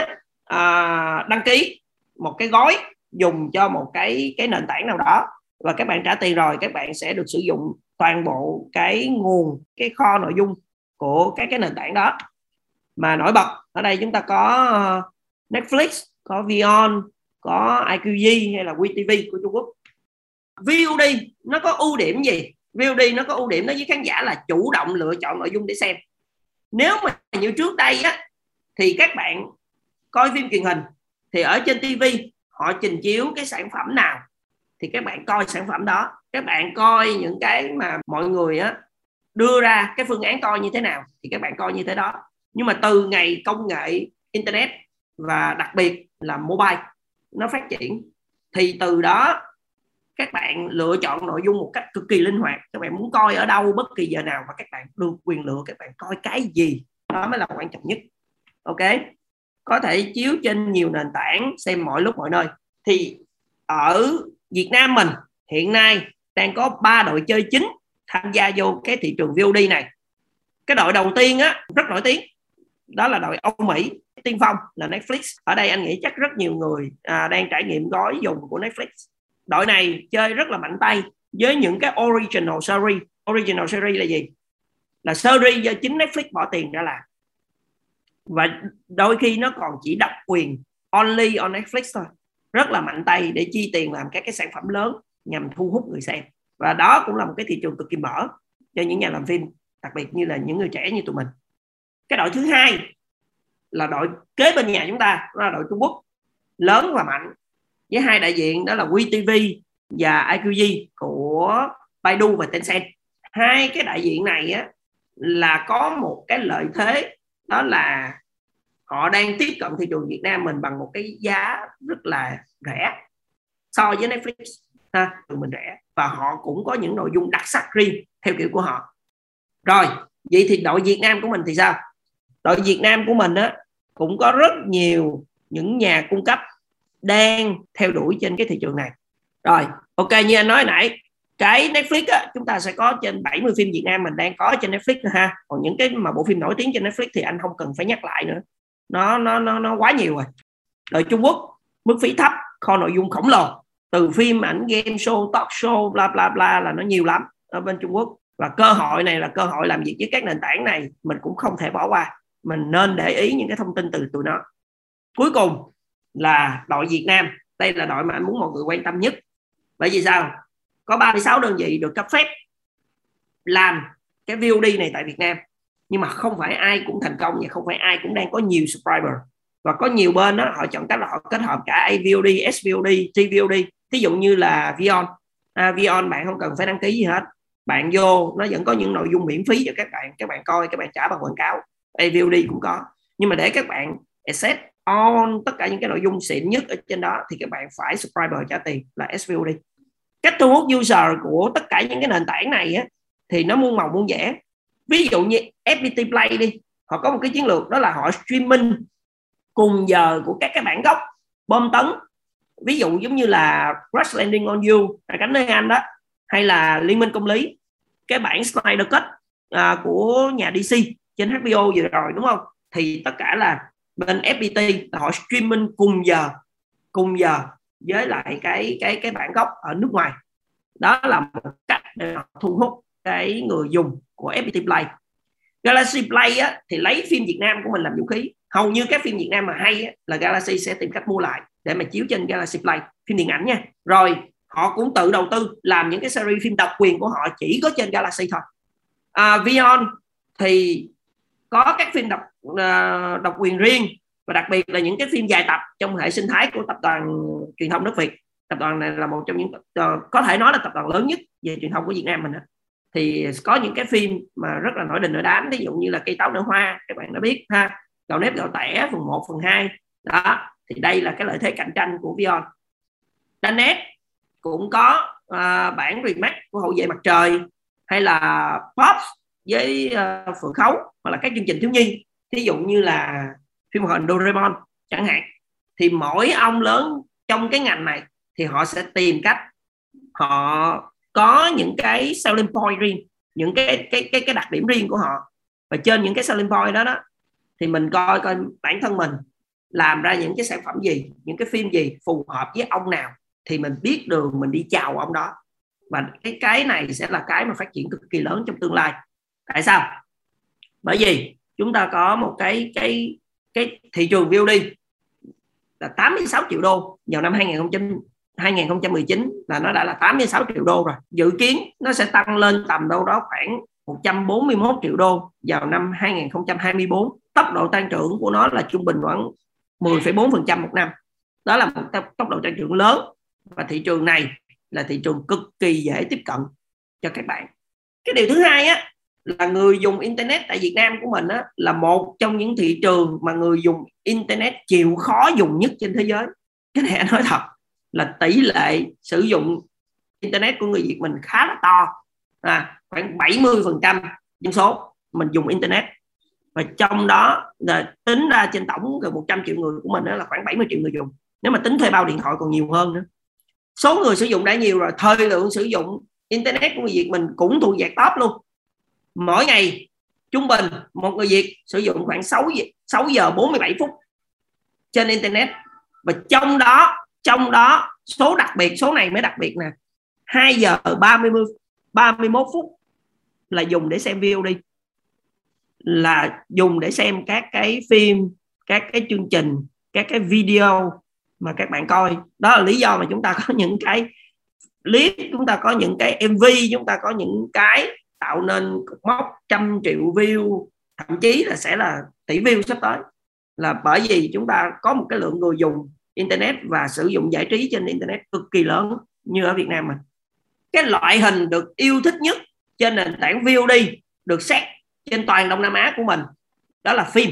uh, đăng ký một cái gói dùng cho một cái cái nền tảng nào đó và các bạn trả tiền rồi, các bạn sẽ được sử dụng toàn bộ cái nguồn, cái kho nội dung của các cái nền tảng đó. Mà nổi bật, ở đây chúng ta có ờ, Netflix, có Vion, có IQG hay là WeTV của Trung Quốc. VOD nó có ưu điểm gì? VOD nó có ưu điểm đối với khán giả là chủ động lựa chọn nội dung để xem. Nếu mà như trước đây á, thì các bạn coi phim truyền hình, thì ở trên TV họ trình chiếu cái sản phẩm nào thì các bạn coi sản phẩm đó. Các bạn coi những cái mà mọi người á đưa ra cái phương án coi như thế nào thì các bạn coi như thế đó. Nhưng mà từ ngày công nghệ, internet và đặc biệt là mobile nó phát triển thì từ đó các bạn lựa chọn nội dung một cách cực kỳ linh hoạt. Các bạn muốn coi ở đâu bất kỳ giờ nào và các bạn được quyền lựa các bạn coi cái gì, đó mới là quan trọng nhất. Ok? Có thể chiếu trên nhiều nền tảng xem mọi lúc mọi nơi. Thì ở Việt Nam mình hiện nay đang có ba đội chơi chính tham gia vô cái thị trường VOD này. Cái đội đầu tiên á rất nổi tiếng. Đó là đội Âu Mỹ tiên phong là Netflix. Ở đây anh nghĩ chắc rất nhiều người à, đang trải nghiệm gói dùng của Netflix. Đội này chơi rất là mạnh tay với những cái original series. Original series là gì? Là series do chính Netflix bỏ tiền ra làm và đôi khi nó còn chỉ độc quyền only on Netflix thôi. Rất là mạnh tay để chi tiền làm các cái sản phẩm lớn nhằm thu hút người xem. Và đó cũng là một cái thị trường cực kỳ mở cho những nhà làm phim đặc biệt như là những người trẻ như tụi mình. Cái đội thứ hai là đội kế bên nhà chúng ta đó là đội Trung Quốc. Lớn và mạnh. Với hai đại diện đó là WeTV và IQG của Baidu và Tencent. Hai cái đại diện này á, là có một cái lợi thế đó là họ đang tiếp cận thị trường Việt Nam mình bằng một cái giá rất là rẻ so với Netflix ha từ mình rẻ. Và họ cũng có những nội dung đặc sắc riêng theo kiểu của họ. Rồi vậy thì đội Việt Nam của mình thì sao? Đội Việt Nam của mình á cũng có rất nhiều những nhà cung cấp đang theo đuổi trên cái thị trường này. Rồi ok như anh nói nãy cái Netflix á, chúng ta sẽ có trên 70 phim Việt Nam mình đang có trên Netflix nữa ha. Còn những cái mà bộ phim nổi tiếng trên Netflix thì anh không cần phải nhắc lại nữa nó nó nó nó quá nhiều rồi. Ở Trung Quốc, mức phí thấp, kho nội dung khổng lồ. Từ phim, ảnh, game show, talk show, bla bla bla là nó nhiều lắm ở bên Trung Quốc. Và cơ hội này là cơ hội làm việc với các nền tảng này, mình cũng không thể bỏ qua. Mình nên để ý những cái thông tin từ tụi nó. Cuối cùng là đội Việt Nam. Đây là đội mà anh muốn mọi người quan tâm nhất. Bởi vì sao? Có 36 đơn vị được cấp phép làm cái VOD này tại Việt Nam nhưng mà không phải ai cũng thành công và không phải ai cũng đang có nhiều subscriber. Và có nhiều bên đó họ chọn cách là họ kết hợp cả AVOD, SVOD, TVOD thí dụ như là Vion. À, Vion bạn không cần phải đăng ký gì hết. Bạn vô nó vẫn có những nội dung miễn phí cho các bạn. Các bạn coi các bạn trả bằng quảng cáo. AVOD cũng có. Nhưng mà để các bạn access on tất cả những cái nội dung xịn nhất ở trên đó thì các bạn phải subscriber trả tiền là SVOD cách thu hút user của tất cả những cái nền tảng này á, thì nó muôn màu muôn vẻ ví dụ như FPT Play đi họ có một cái chiến lược đó là họ streaming cùng giờ của các cái bản gốc bom tấn. Ví dụ giống như là Crash Landing on You là cánh nơi anh đó hay là Liên minh công lý cái bản Snyder Cut à, của nhà DC trên HBO vừa rồi đúng không? Thì tất cả là bên FPT là họ streaming cùng giờ cùng giờ với lại cái cái cái bản gốc ở nước ngoài. Đó là một cách để thu hút cái người dùng của FPT Play. Galaxy Play á, thì lấy phim Việt Nam của mình làm vũ khí. Hầu như các phim Việt Nam mà hay á, là Galaxy sẽ tìm cách mua lại để mà chiếu trên Galaxy Play phim điện ảnh nha. Rồi họ cũng tự đầu tư làm những cái series phim độc quyền của họ chỉ có trên Galaxy thôi. À, Vion thì có các phim độc uh, độc quyền riêng và đặc biệt là những cái phim dài tập trong hệ sinh thái của tập đoàn truyền thông nước Việt. Tập đoàn này là một trong những uh, có thể nói là tập đoàn lớn nhất về truyền thông của Việt Nam mình thì có những cái phim mà rất là nổi đình nổi đám ví dụ như là cây táo nở hoa các bạn đã biết ha. Gạo nếp gạo tẻ phần 1 phần 2 đó thì đây là cái lợi thế cạnh tranh của Vion. Danet cũng có uh, bản remake của hậu vệ mặt trời hay là Pops với uh, Phượng Khấu hoặc là các chương trình thiếu nhi. Ví dụ như là phim hoạt hình Doraemon chẳng hạn. Thì mỗi ông lớn trong cái ngành này thì họ sẽ tìm cách họ có những cái selling point riêng, những cái cái cái cái đặc điểm riêng của họ. Và trên những cái selling point đó đó, thì mình coi coi bản thân mình làm ra những cái sản phẩm gì, những cái phim gì phù hợp với ông nào, thì mình biết đường mình đi chào ông đó. Và cái cái này sẽ là cái mà phát triển cực kỳ lớn trong tương lai. Tại sao? Bởi vì chúng ta có một cái cái cái thị trường VOD là 86 triệu đô vào năm 2000 2019 là nó đã là 86 triệu đô rồi. Dự kiến nó sẽ tăng lên tầm đâu đó khoảng 141 triệu đô vào năm 2024 tốc độ tăng trưởng của nó là trung bình khoảng 10,4% một năm. Đó là một tốc độ tăng trưởng lớn và thị trường này là thị trường cực kỳ dễ tiếp cận cho các bạn. Cái điều thứ hai á là người dùng internet tại Việt Nam của mình á, là một trong những thị trường mà người dùng internet chịu khó dùng nhất trên thế giới. Cái này anh nói thật là tỷ lệ sử dụng internet của người Việt mình khá là to. À, khoảng 70 phần trăm dân số mình dùng internet. Và trong đó là tính ra trên tổng gần 100 triệu người của mình đó là khoảng 70 triệu người dùng. Nếu mà tính thuê bao điện thoại còn nhiều hơn nữa. Số người sử dụng đã nhiều rồi thời lượng sử dụng internet của người Việt mình cũng thuộc dạng top luôn. Mỗi ngày trung bình một người Việt sử dụng khoảng 6 giờ, 6 giờ 47 phút trên internet. Và trong đó trong đó, số đặc biệt, số này mới đặc biệt nè. 2 giờ 30 31 phút là dùng để xem video đi. Là dùng để xem các cái phim, các cái chương trình, các cái video mà các bạn coi. Đó là lý do mà chúng ta có những cái clip, chúng ta có những cái mv chúng ta có những cái tạo nên mốc trăm triệu view, thậm chí là sẽ là tỷ view sắp tới. Là bởi vì chúng ta có một cái lượng người dùng internet và sử dụng giải trí trên internet cực kỳ lớn như ở Việt Nam mình cái loại hình được yêu thích nhất trên nền tảng VOD được xét trên toàn Đông Nam Á của mình đó là phim.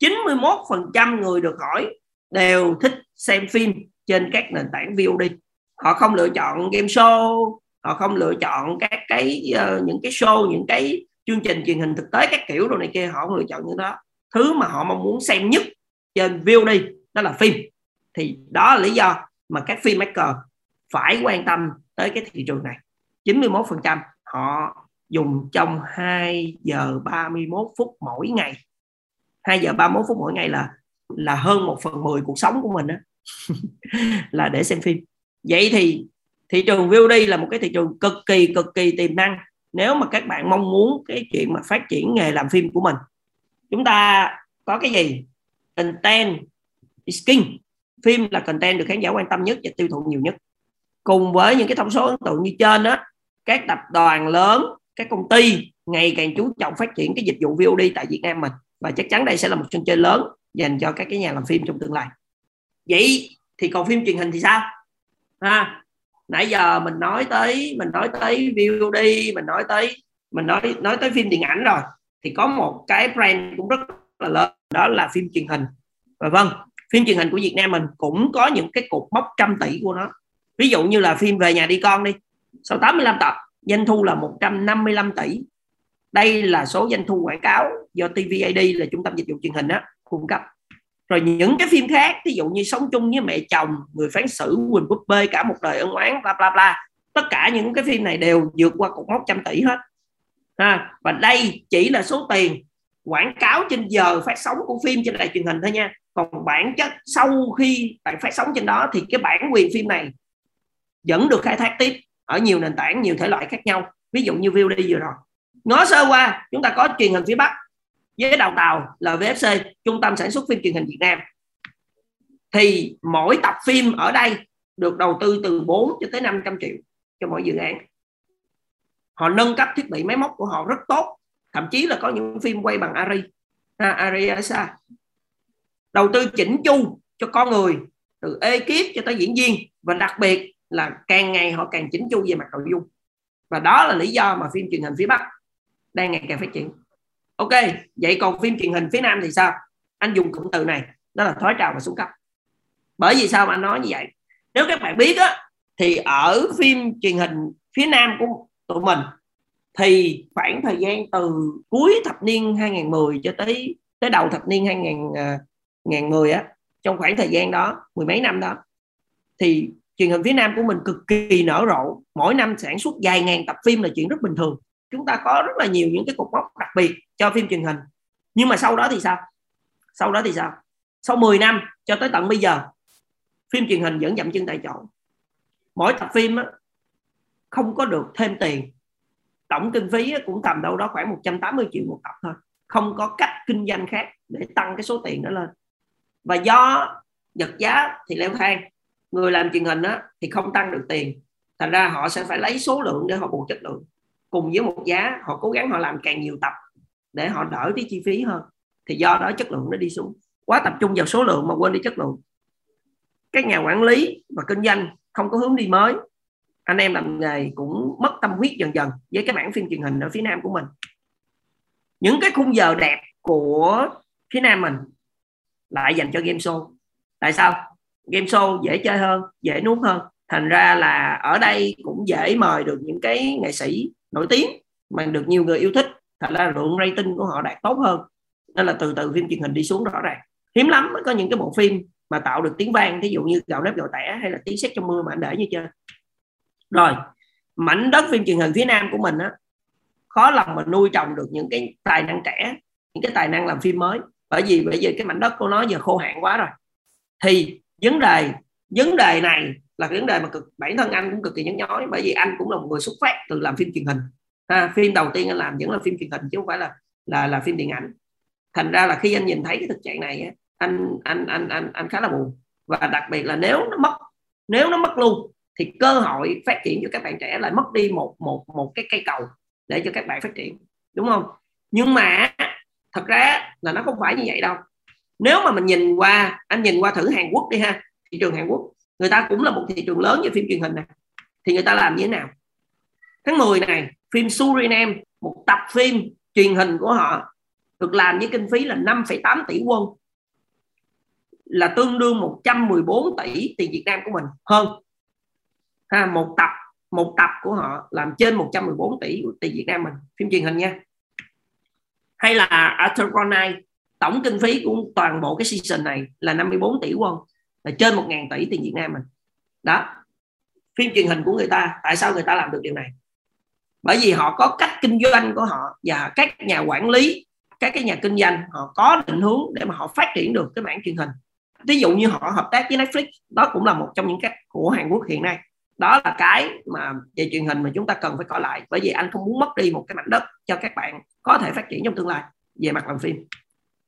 91% người được hỏi đều thích xem phim trên các nền tảng VOD họ không lựa chọn game show họ không lựa chọn các cái uh, những cái show những cái chương trình truyền hình thực tế các kiểu rồi này kia họ không lựa chọn những đó. Thứ mà họ mong muốn xem nhất trên VOD đó là phim. Thì đó là lý do mà các filmmaker phải quan tâm tới cái thị trường này. 91% họ dùng trong 2 giờ 31 phút mỗi ngày. 2 giờ 31 phút mỗi ngày là là hơn 1 phần 10 cuộc sống của mình đó là để xem phim. Vậy thì thị trường VOD là một cái thị trường cực kỳ cực kỳ tiềm năng. Nếu mà các bạn mong muốn cái chuyện mà phát triển nghề làm phim của mình, chúng ta có cái gì? Content is king. Phim là content được khán giả quan tâm nhất và tiêu thụ nhiều nhất. Cùng với những cái thông số ấn tượng như trên đó các tập đoàn lớn, các công ty ngày càng chú trọng phát triển cái dịch vụ VOD tại Việt Nam mình. Và chắc chắn đây sẽ là một sân chơi lớn dành cho các cái nhà làm phim trong tương lai. Vậy thì còn phim truyền hình thì sao? Ha, nãy giờ mình nói tới, mình nói tới VOD mình nói tới, mình nói nói tới phim điện ảnh rồi. Thì có một cái brand cũng rất là lớn, đó là phim truyền hình. Và vâng phim truyền hình của Việt Nam mình cũng có những cái cột mốc trăm tỷ của nó. Ví dụ như là phim về nhà đi con đi, sau 85 tập, doanh thu là 155 tỷ. Đây là số doanh thu quảng cáo do TVAD là trung tâm dịch vụ truyền hình đó cung cấp. Rồi những cái phim khác ví dụ như sống chung với mẹ chồng, người phán xử, quỳnh búp bê, cả một đời ân oán, bla bla bla. Tất cả những cái phim này đều vượt qua cột mốc trăm tỷ hết. Ha, và đây chỉ là số tiền quảng cáo trên giờ phát sóng của phim trên đài truyền hình thôi nha còn bản chất sau khi bạn phát sóng trên đó thì cái bản quyền phim này vẫn được khai thác tiếp ở nhiều nền tảng nhiều thể loại khác nhau. Ví dụ như view đi vừa rồi. Ngó sơ qua chúng ta có truyền hình phía Bắc với đầu tàu là VFC trung tâm sản xuất phim truyền hình Việt Nam. Thì mỗi tập phim ở đây được đầu tư từ 4 cho tới 500 triệu cho mỗi dự án. Họ nâng cấp thiết bị máy móc của họ rất tốt thậm chí là có những phim quay bằng Ari à, Ari Asa đầu tư chỉnh chu cho con người, từ ekip cho tới diễn viên. Và đặc biệt là càng ngày họ càng chỉnh chu về mặt nội dung. Và đó là lý do mà phim truyền hình phía Bắc đang ngày càng phát triển. Ok, vậy còn phim truyền hình phía Nam thì sao? Anh dùng cụm từ này, đó là thói trào và xuống cấp. Bởi vì sao mà anh nói như vậy? Nếu các bạn biết á, thì ở phim truyền hình phía Nam của tụi mình, thì khoảng thời gian từ cuối thập niên 2010 cho tới tới đầu thập niên 2000 2010 á trong khoảng thời gian đó mười mấy năm đó. Thì truyền hình phía Nam của mình cực kỳ nở rộ. Mỗi năm sản xuất vài ngàn tập phim là chuyện rất bình thường. Chúng ta có rất là nhiều những cái cột mốc đặc biệt cho phim truyền hình. Nhưng mà sau đó thì sao? Sau đó thì sao? Sau 10 năm cho tới tận bây giờ phim truyền hình vẫn dậm chân tại chỗ. Mỗi tập phim á, không có được thêm tiền. Tổng kinh phí cũng tầm đâu đó khoảng 180 triệu một tập thôi. Không có cách kinh doanh khác để tăng cái số tiền đó lên và do giật giá thì leo thang. Người làm truyền hình á, thì không tăng được tiền. Thành ra họ sẽ phải lấy số lượng để họ bù chất lượng. Cùng với một giá họ cố gắng họ làm càng nhiều tập để họ đỡ cái chi phí hơn. Thì do đó chất lượng nó đi xuống. Quá tập trung vào số lượng mà quên đi chất lượng. Các nhà quản lý và kinh doanh không có hướng đi mới. Anh em làm nghề cũng mất tâm huyết dần dần với cái bản phim truyền hình ở phía nam của mình. Những cái khung giờ đẹp của phía nam mình lại dành cho game show. Tại sao? Game show dễ chơi hơn, dễ nuốt hơn. Thành ra là ở đây cũng dễ mời được những cái nghệ sĩ nổi tiếng mà được nhiều người yêu thích. Thành ra lượng rating của họ đạt tốt hơn. Nên là từ từ phim truyền hình đi xuống rõ ràng. Hiếm lắm mới có những cái bộ phim mà tạo được tiếng vang ví dụ như gạo nếp gạo tẻ hay là tiếng sét trong mưa mà anh để như chơi. Rồi, mảnh đất phim truyền hình phía nam của mình á, khó lòng mà nuôi trồng được những cái tài năng trẻ, những cái tài năng làm phim mới bởi vì bây giờ cái mảnh đất của nó giờ khô hạn quá rồi. Thì vấn đề vấn đề này là cái vấn đề mà cực bản thân anh cũng cực kỳ nhức nhói bởi vì anh cũng là một người xuất phát từ làm phim truyền hình. Ha, phim đầu tiên anh làm vẫn là phim truyền hình chứ không phải là là là phim điện ảnh. Thành ra là khi anh nhìn thấy cái thực trạng này anh anh anh anh anh khá là buồn. Và đặc biệt là nếu nó mất nếu nó mất luôn thì cơ hội phát triển cho các bạn trẻ lại mất đi một một một cái cây cầu để cho các bạn phát triển. Đúng không? Nhưng mà thật ra là nó không phải như vậy đâu. Nếu mà mình nhìn qua anh nhìn qua thử Hàn Quốc đi ha thị trường Hàn Quốc. Người ta cũng là một thị trường lớn về phim truyền hình này thì người ta làm như thế nào? Tháng 10 này phim Suriname một tập phim truyền hình của họ được làm với kinh phí là 5,8 tỷ quân là tương đương 114 tỷ tiền Việt Nam của mình. Hơn. Ha một tập một tập của họ làm trên 114 tỷ tiền Việt Nam mình phim truyền hình nha hay là Arthur Ronay tổng kinh phí của toàn bộ cái season này là 54 tỷ won, là trên 1.000 tỷ tiền Việt Nam mình. Đó, phim truyền hình của người ta, tại sao người ta làm được điều này? Bởi vì họ có cách kinh doanh của họ và các nhà quản lý, các cái nhà kinh doanh, họ có định hướng để mà họ phát triển được cái mảng truyền hình. Ví dụ như họ hợp tác với Netflix, đó cũng là một trong những cách của Hàn Quốc hiện nay. Đó là cái mà về truyền hình mà chúng ta cần phải coi lại, bởi vì anh không muốn mất đi một cái mảnh đất cho các bạn có thể phát triển trong tương lai. Về mặt làm phim.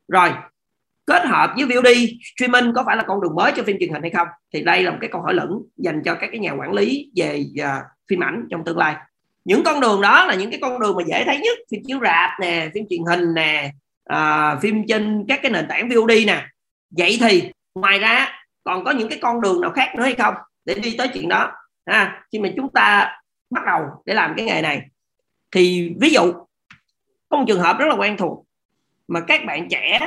Rồi kết hợp với VOD streaming có phải là con đường mới cho phim truyền hình hay không? Thì đây là một cái câu hỏi lẫn dành cho các cái nhà quản lý về uh, phim ảnh trong tương lai. Những con đường đó là những cái con đường mà dễ thấy nhất. Phim chiếu rạp nè phim truyền hình nè uh, phim trên các cái nền tảng VOD nè. Vậy thì ngoài ra còn có những cái con đường nào khác nữa hay không? Để đi tới chuyện đó. Ha khi mà chúng ta bắt đầu để làm cái nghề này thì ví dụ có một trường hợp rất là quen thuộc mà các bạn trẻ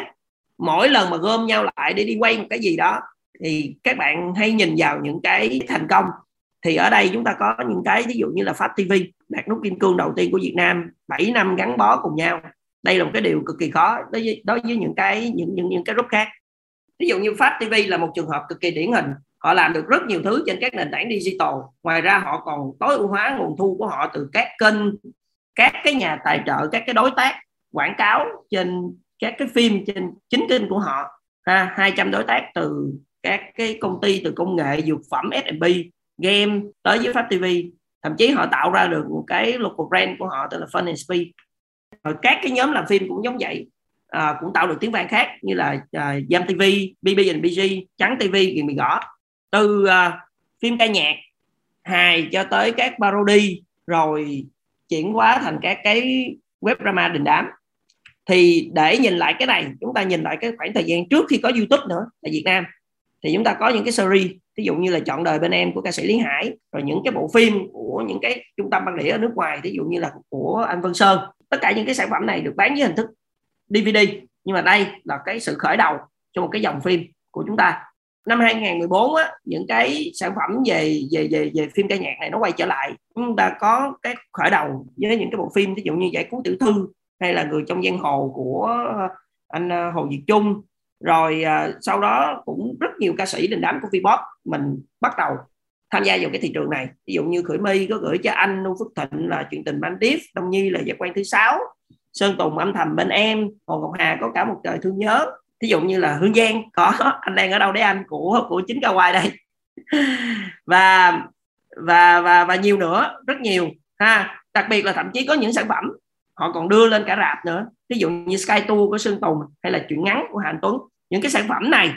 mỗi lần mà gom nhau lại để đi quay một cái gì đó thì các bạn hay nhìn vào những cái thành công. Thì ở đây chúng ta có những cái ví dụ như là Pháp TV đạt nút kim cương đầu tiên của Việt Nam 7 năm gắn bó cùng nhau. Đây là một cái điều cực kỳ khó đối với, đối với những cái những những những cái group khác. Ví dụ như Pháp TV là một trường hợp cực kỳ điển hình. Họ làm được rất nhiều thứ trên các nền tảng digital. Ngoài ra họ còn tối ưu hóa nguồn thu của họ từ các kênh các cái nhà tài trợ các cái đối tác quảng cáo trên các cái phim trên chính kênh của họ ha 200 đối tác từ các cái công ty từ công nghệ dược phẩm F&B game tới với Pháp TV thậm chí họ tạo ra được một cái local brand của họ tên là Fun and Speed. Rồi các cái nhóm làm phim cũng giống vậy. À, cũng tạo được tiếng vang khác như là à, Giam TV, BB and BG, Trắng TV, Ghiền Mì Gõ. Từ à, phim ca nhạc hài cho tới các parody rồi chuyển hóa thành các cái web drama đình đám. Thì để nhìn lại cái này, chúng ta nhìn lại cái khoảng thời gian trước khi có YouTube nữa tại Việt Nam. Thì chúng ta có những cái series ví dụ như là chọn đời bên em của ca sĩ Lý Hải, rồi những cái bộ phim của những cái trung tâm băng đĩa ở nước ngoài ví dụ như là của anh Vân Sơn. Tất cả những cái sản phẩm này được bán dưới hình thức DVD nhưng mà đây là cái sự khởi đầu cho một cái dòng phim của chúng ta năm 2014 á, những cái sản phẩm về về về về phim ca nhạc này nó quay trở lại. Chúng ta có cái khởi đầu với những cái bộ phim ví dụ như giải cứu tiểu thư hay là người trong giang hồ của anh ờ, Hồ Việt Trung. Rồi uh, sau đó cũng rất nhiều ca sĩ đình đám của Vpop mình bắt đầu tham gia vào cái thị trường này. Ví dụ như Khởi My có gửi cho anh Nông Phước Thịnh là chuyện tình ban tiếp Đông Nhi là giác quan thứ sáu Sơn Tùng âm thầm bên em Hồ Ngọc Hà có cả một trời thương nhớ thí dụ như là Hương Giang có anh đang ở đâu đấy anh? Của của chính Kawaii đây. Và và và và nhiều nữa rất nhiều ha. Đặc biệt là thậm chí có những sản phẩm họ còn đưa lên cả rạp nữa. Ví dụ như Sky Tour của Sơn Tùng hay là chuyện ngắn của Hàn Tuấn. Những cái sản phẩm này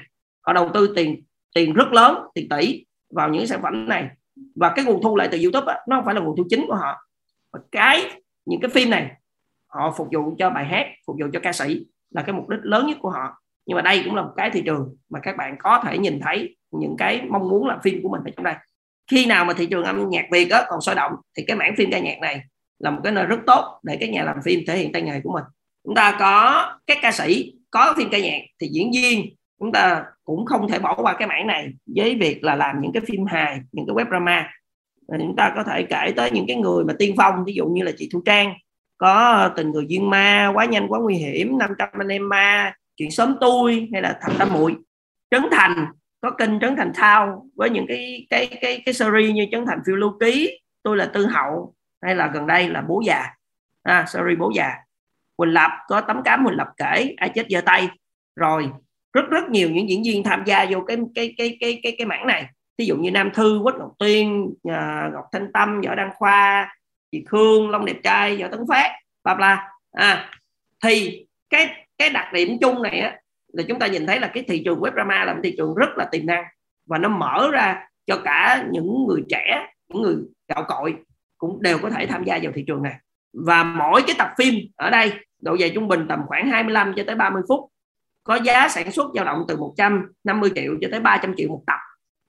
họ đầu tư tiền tiền rất lớn tiền tỷ vào những sản phẩm này. Và cái nguồn thu lại từ YouTube đó, nó không phải là nguồn thu chính của họ. Và cái những cái phim này họ phục vụ cho bài hát phục vụ cho ca sĩ là cái mục đích lớn nhất của họ nhưng mà đây cũng là một cái thị trường mà các bạn có thể nhìn thấy những cái mong muốn làm phim của mình ở trong đây. Khi nào mà thị trường âm nhạc Việt đó còn sôi động, thì cái mảng phim ca nhạc này là một cái nơi rất tốt để các nhà làm phim thể hiện tay nghề của mình. Chúng ta có, các ca sĩ có phim ca nhạc thì diễn viên chúng ta cũng không thể bỏ qua cái mảng này với việc là làm những cái phim hài, những cái web drama. Chúng ta có thể kể tới những cái người mà tiên phong, ví dụ như là chị Thu Trang, có tình người duyên ma, quá nhanh, quá nguy hiểm 500 anh em ma chuyện sớm tôi hay là thằng tam muội. Trấn thành có kênh trấn thành thao với những cái cái cái cái series như trấn thành phiêu lưu ký tôi là tư hậu hay là gần đây là bố già. À, series bố già. Quỳnh Lập có tấm cám Quỳnh Lập kể ai chết giơ tay. Rồi rất rất nhiều những diễn viên tham gia vô cái cái cái cái cái cái mảng này. Ví dụ như Nam Thư Quách Ngọc Tuyên à, Ngọc Thanh Tâm Võ Đăng Khoa chị Khương Long Đẹp Trai Võ Tấn Phát bla bla. À, thì cái cái đặc điểm chung này á, là chúng ta nhìn thấy là cái thị trường web drama là một thị trường rất là tiềm năng và nó mở ra cho cả những người trẻ những người gạo cội cũng đều có thể tham gia vào thị trường này. Và mỗi cái tập phim ở đây độ dài trung bình tầm khoảng 25 cho tới 30 phút có giá sản xuất dao động từ 150 triệu cho tới 300 triệu một tập.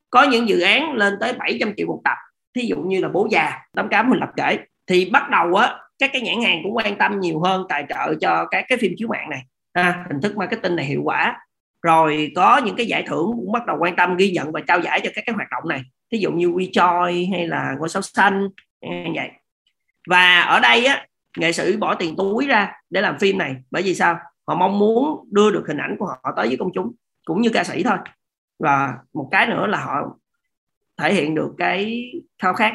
Có những dự án lên tới 700 triệu một tập thí dụ như là bố già tấm cám mình lập kể. Thì bắt đầu á các cái nhãn hàng cũng quan tâm nhiều hơn tài trợ cho các cái phim chiếu mạng này ha, hình thức marketing này hiệu quả. Rồi có những cái giải thưởng cũng bắt đầu quan tâm ghi nhận và trao giải cho các cái hoạt động này. Ví dụ như WeChoy hay là ngôi sao xanh như vậy. Và ở đây á nghệ sĩ bỏ tiền túi ra để làm phim này. Bởi vì sao? Họ mong muốn đưa được hình ảnh của họ tới với công chúng cũng như ca sĩ thôi. Và một cái nữa là họ thể hiện được cái khao khát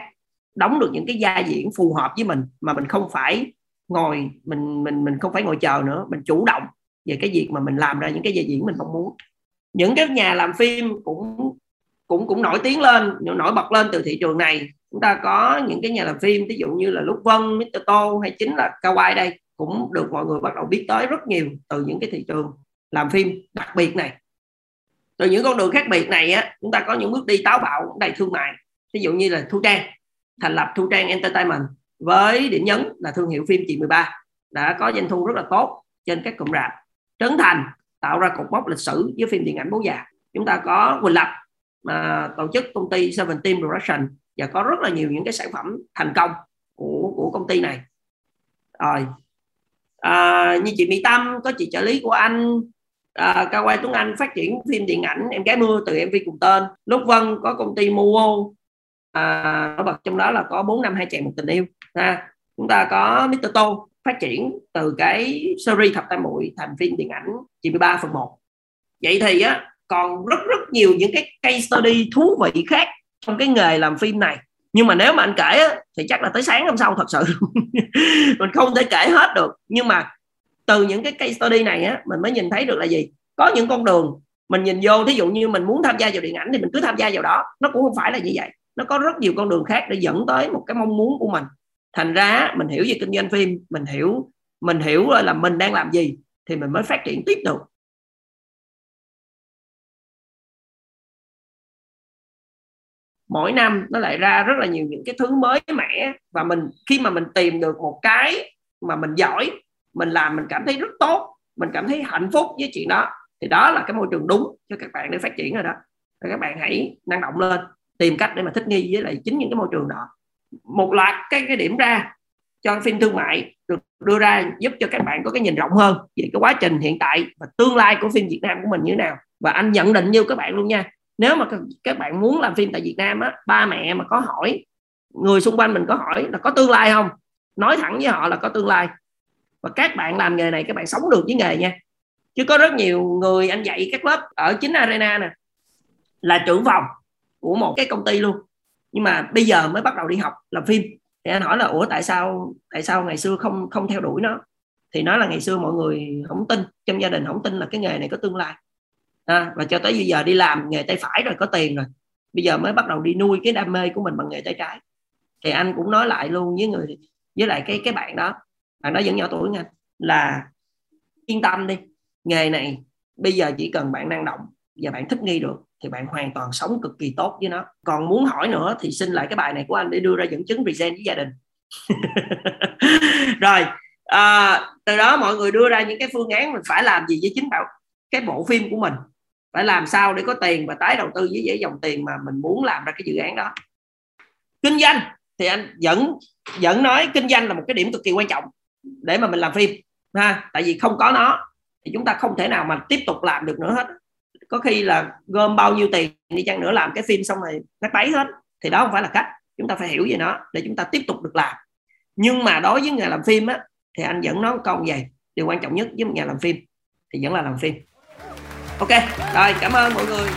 đóng được những cái gia diễn phù hợp với mình mà mình không phải ngồi mình mình mình không phải ngồi chờ nữa mình chủ động về cái việc mà mình làm ra những cái vai diễn mình mong muốn. Những cái nhà làm phim cũng cũng cũng nổi tiếng lên nổi bật lên từ thị trường này. Chúng ta có những cái nhà làm phim ví dụ như là Lúc Vân, Mr. Tô hay chính là Kawaii đây cũng được mọi người bắt đầu biết tới rất nhiều từ những cái thị trường làm phim đặc biệt này. Từ những con đường khác biệt này á chúng ta có những bước đi táo bạo đầy thương mại. Ví dụ như là thu trang thành lập thu trang entertainment với điểm nhấn là thương hiệu phim chị 13 đã có doanh thu rất là tốt trên các cụm rạp trấn thành tạo ra cột mốc lịch sử với phim điện ảnh bố già chúng ta có quỳnh lập mà tổ chức công ty Seven Team Production và có rất là nhiều những cái sản phẩm thành công của của công ty này rồi à, như chị Mỹ Tâm có chị trợ lý của anh à, Cao Quay Tuấn Anh phát triển phim điện ảnh em gái mưa từ MV cùng tên Lúc Vân có công ty Muo à, nổi bật trong đó là có bốn năm hai chàng một tình yêu ha. chúng ta có Mr. Tô phát triển từ cái series thập tam muội thành phim điện ảnh 93 phần 1 vậy thì á còn rất rất nhiều những cái case study thú vị khác trong cái nghề làm phim này. Nhưng mà nếu mà anh kể á, thì chắc là tới sáng hôm sau thật sự. Mình không thể kể hết được. Nhưng mà từ những cái case study này á mình mới nhìn thấy được là gì? Có những con đường mình nhìn vô thí dụ như mình muốn tham gia vào điện ảnh thì mình cứ tham gia vào đó. Nó cũng không phải là như vậy. Nó có rất nhiều con đường khác để dẫn tới một cái mong muốn của mình thành ra mình hiểu về kinh doanh phim, mình hiểu mình hiểu ờ, là mình đang làm gì thì mình mới phát triển tiếp được. Mỗi năm nó lại ra rất là nhiều những cái thứ mới mẻ và mình, khi mà mình tìm được một cái mà mình giỏi, mình làm mình cảm thấy rất tốt, mình cảm thấy hạnh phúc với chuyện đó, thì đó là cái môi trường đúng cho các bạn để phát triển rồi đó. Và các bạn hãy năng động lên, tìm cách để mà thích nghi với lại chính những cái môi trường đó một loạt cái cái điểm ra cho phim thương mại, được đưa ra giúp cho các bạn có cái nhìn rộng hơn về cái quá trình hiện tại và tương lai của phim Việt Nam của mình như thế nào. Và anh nhận định như các bạn luôn nha, nếu mà các bạn muốn làm phim tại Việt Nam á, ba mẹ mà có hỏi, người xung quanh mình có hỏi là có tương lai không? Nói thẳng với họ là có tương lai. Và các bạn làm nghề này, các bạn sống được với nghề nha. Chứ có rất nhiều người anh dạy các lớp ở chính arena nè, là trưởng phòng của một cái công ty luôn nhưng mà bây giờ mới bắt đầu đi học làm phim. Thì anh hỏi là ủa tại sao tại sao ngày xưa không không theo đuổi nó? Thì nói là ngày xưa mọi người không tin trong gia đình không tin là cái nghề này có tương lai. À, và cho tới bây giờ đi làm nghề tay phải rồi có tiền rồi. Bây giờ mới bắt đầu đi nuôi cái đam mê của mình bằng nghề tay trái. Thì anh cũng nói lại luôn với người với lại cái cái bạn đó. Bạn đó vẫn nhỏ tuổi nha là yên tâm đi nghề này bây giờ chỉ cần bạn năng động và bạn thích nghi được thì bạn hoàn toàn sống cực kỳ tốt với nó. Còn muốn hỏi nữa thì xin lại cái bài này của anh để đưa ra dẫn chứng present với gia đình. Rồi à, từ đó mọi người đưa ra những cái phương án mình phải làm gì với chính bảo cái bộ phim của mình. Phải làm sao để có tiền và tái đầu tư với dễ dòng tiền mà mình muốn làm ra cái dự án đó. Kinh doanh thì anh vẫn vẫn nói kinh doanh là một cái điểm cực kỳ quan trọng để mà mình làm phim ha. Tại vì không có nó thì chúng ta không thể nào mà tiếp tục làm được nữa hết có khi là gom bao nhiêu tiền đi chăng nữa làm cái phim xong rồi nó bấy hết. Thì đó không phải là cách. Chúng ta phải hiểu về nó để chúng ta tiếp tục được làm. Nhưng mà đối với người làm phim á, thì anh vẫn nói một câu vậy. Điều quan trọng nhất với một nhà làm phim thì vẫn là làm phim. Ok, rồi, cảm ơn mọi người.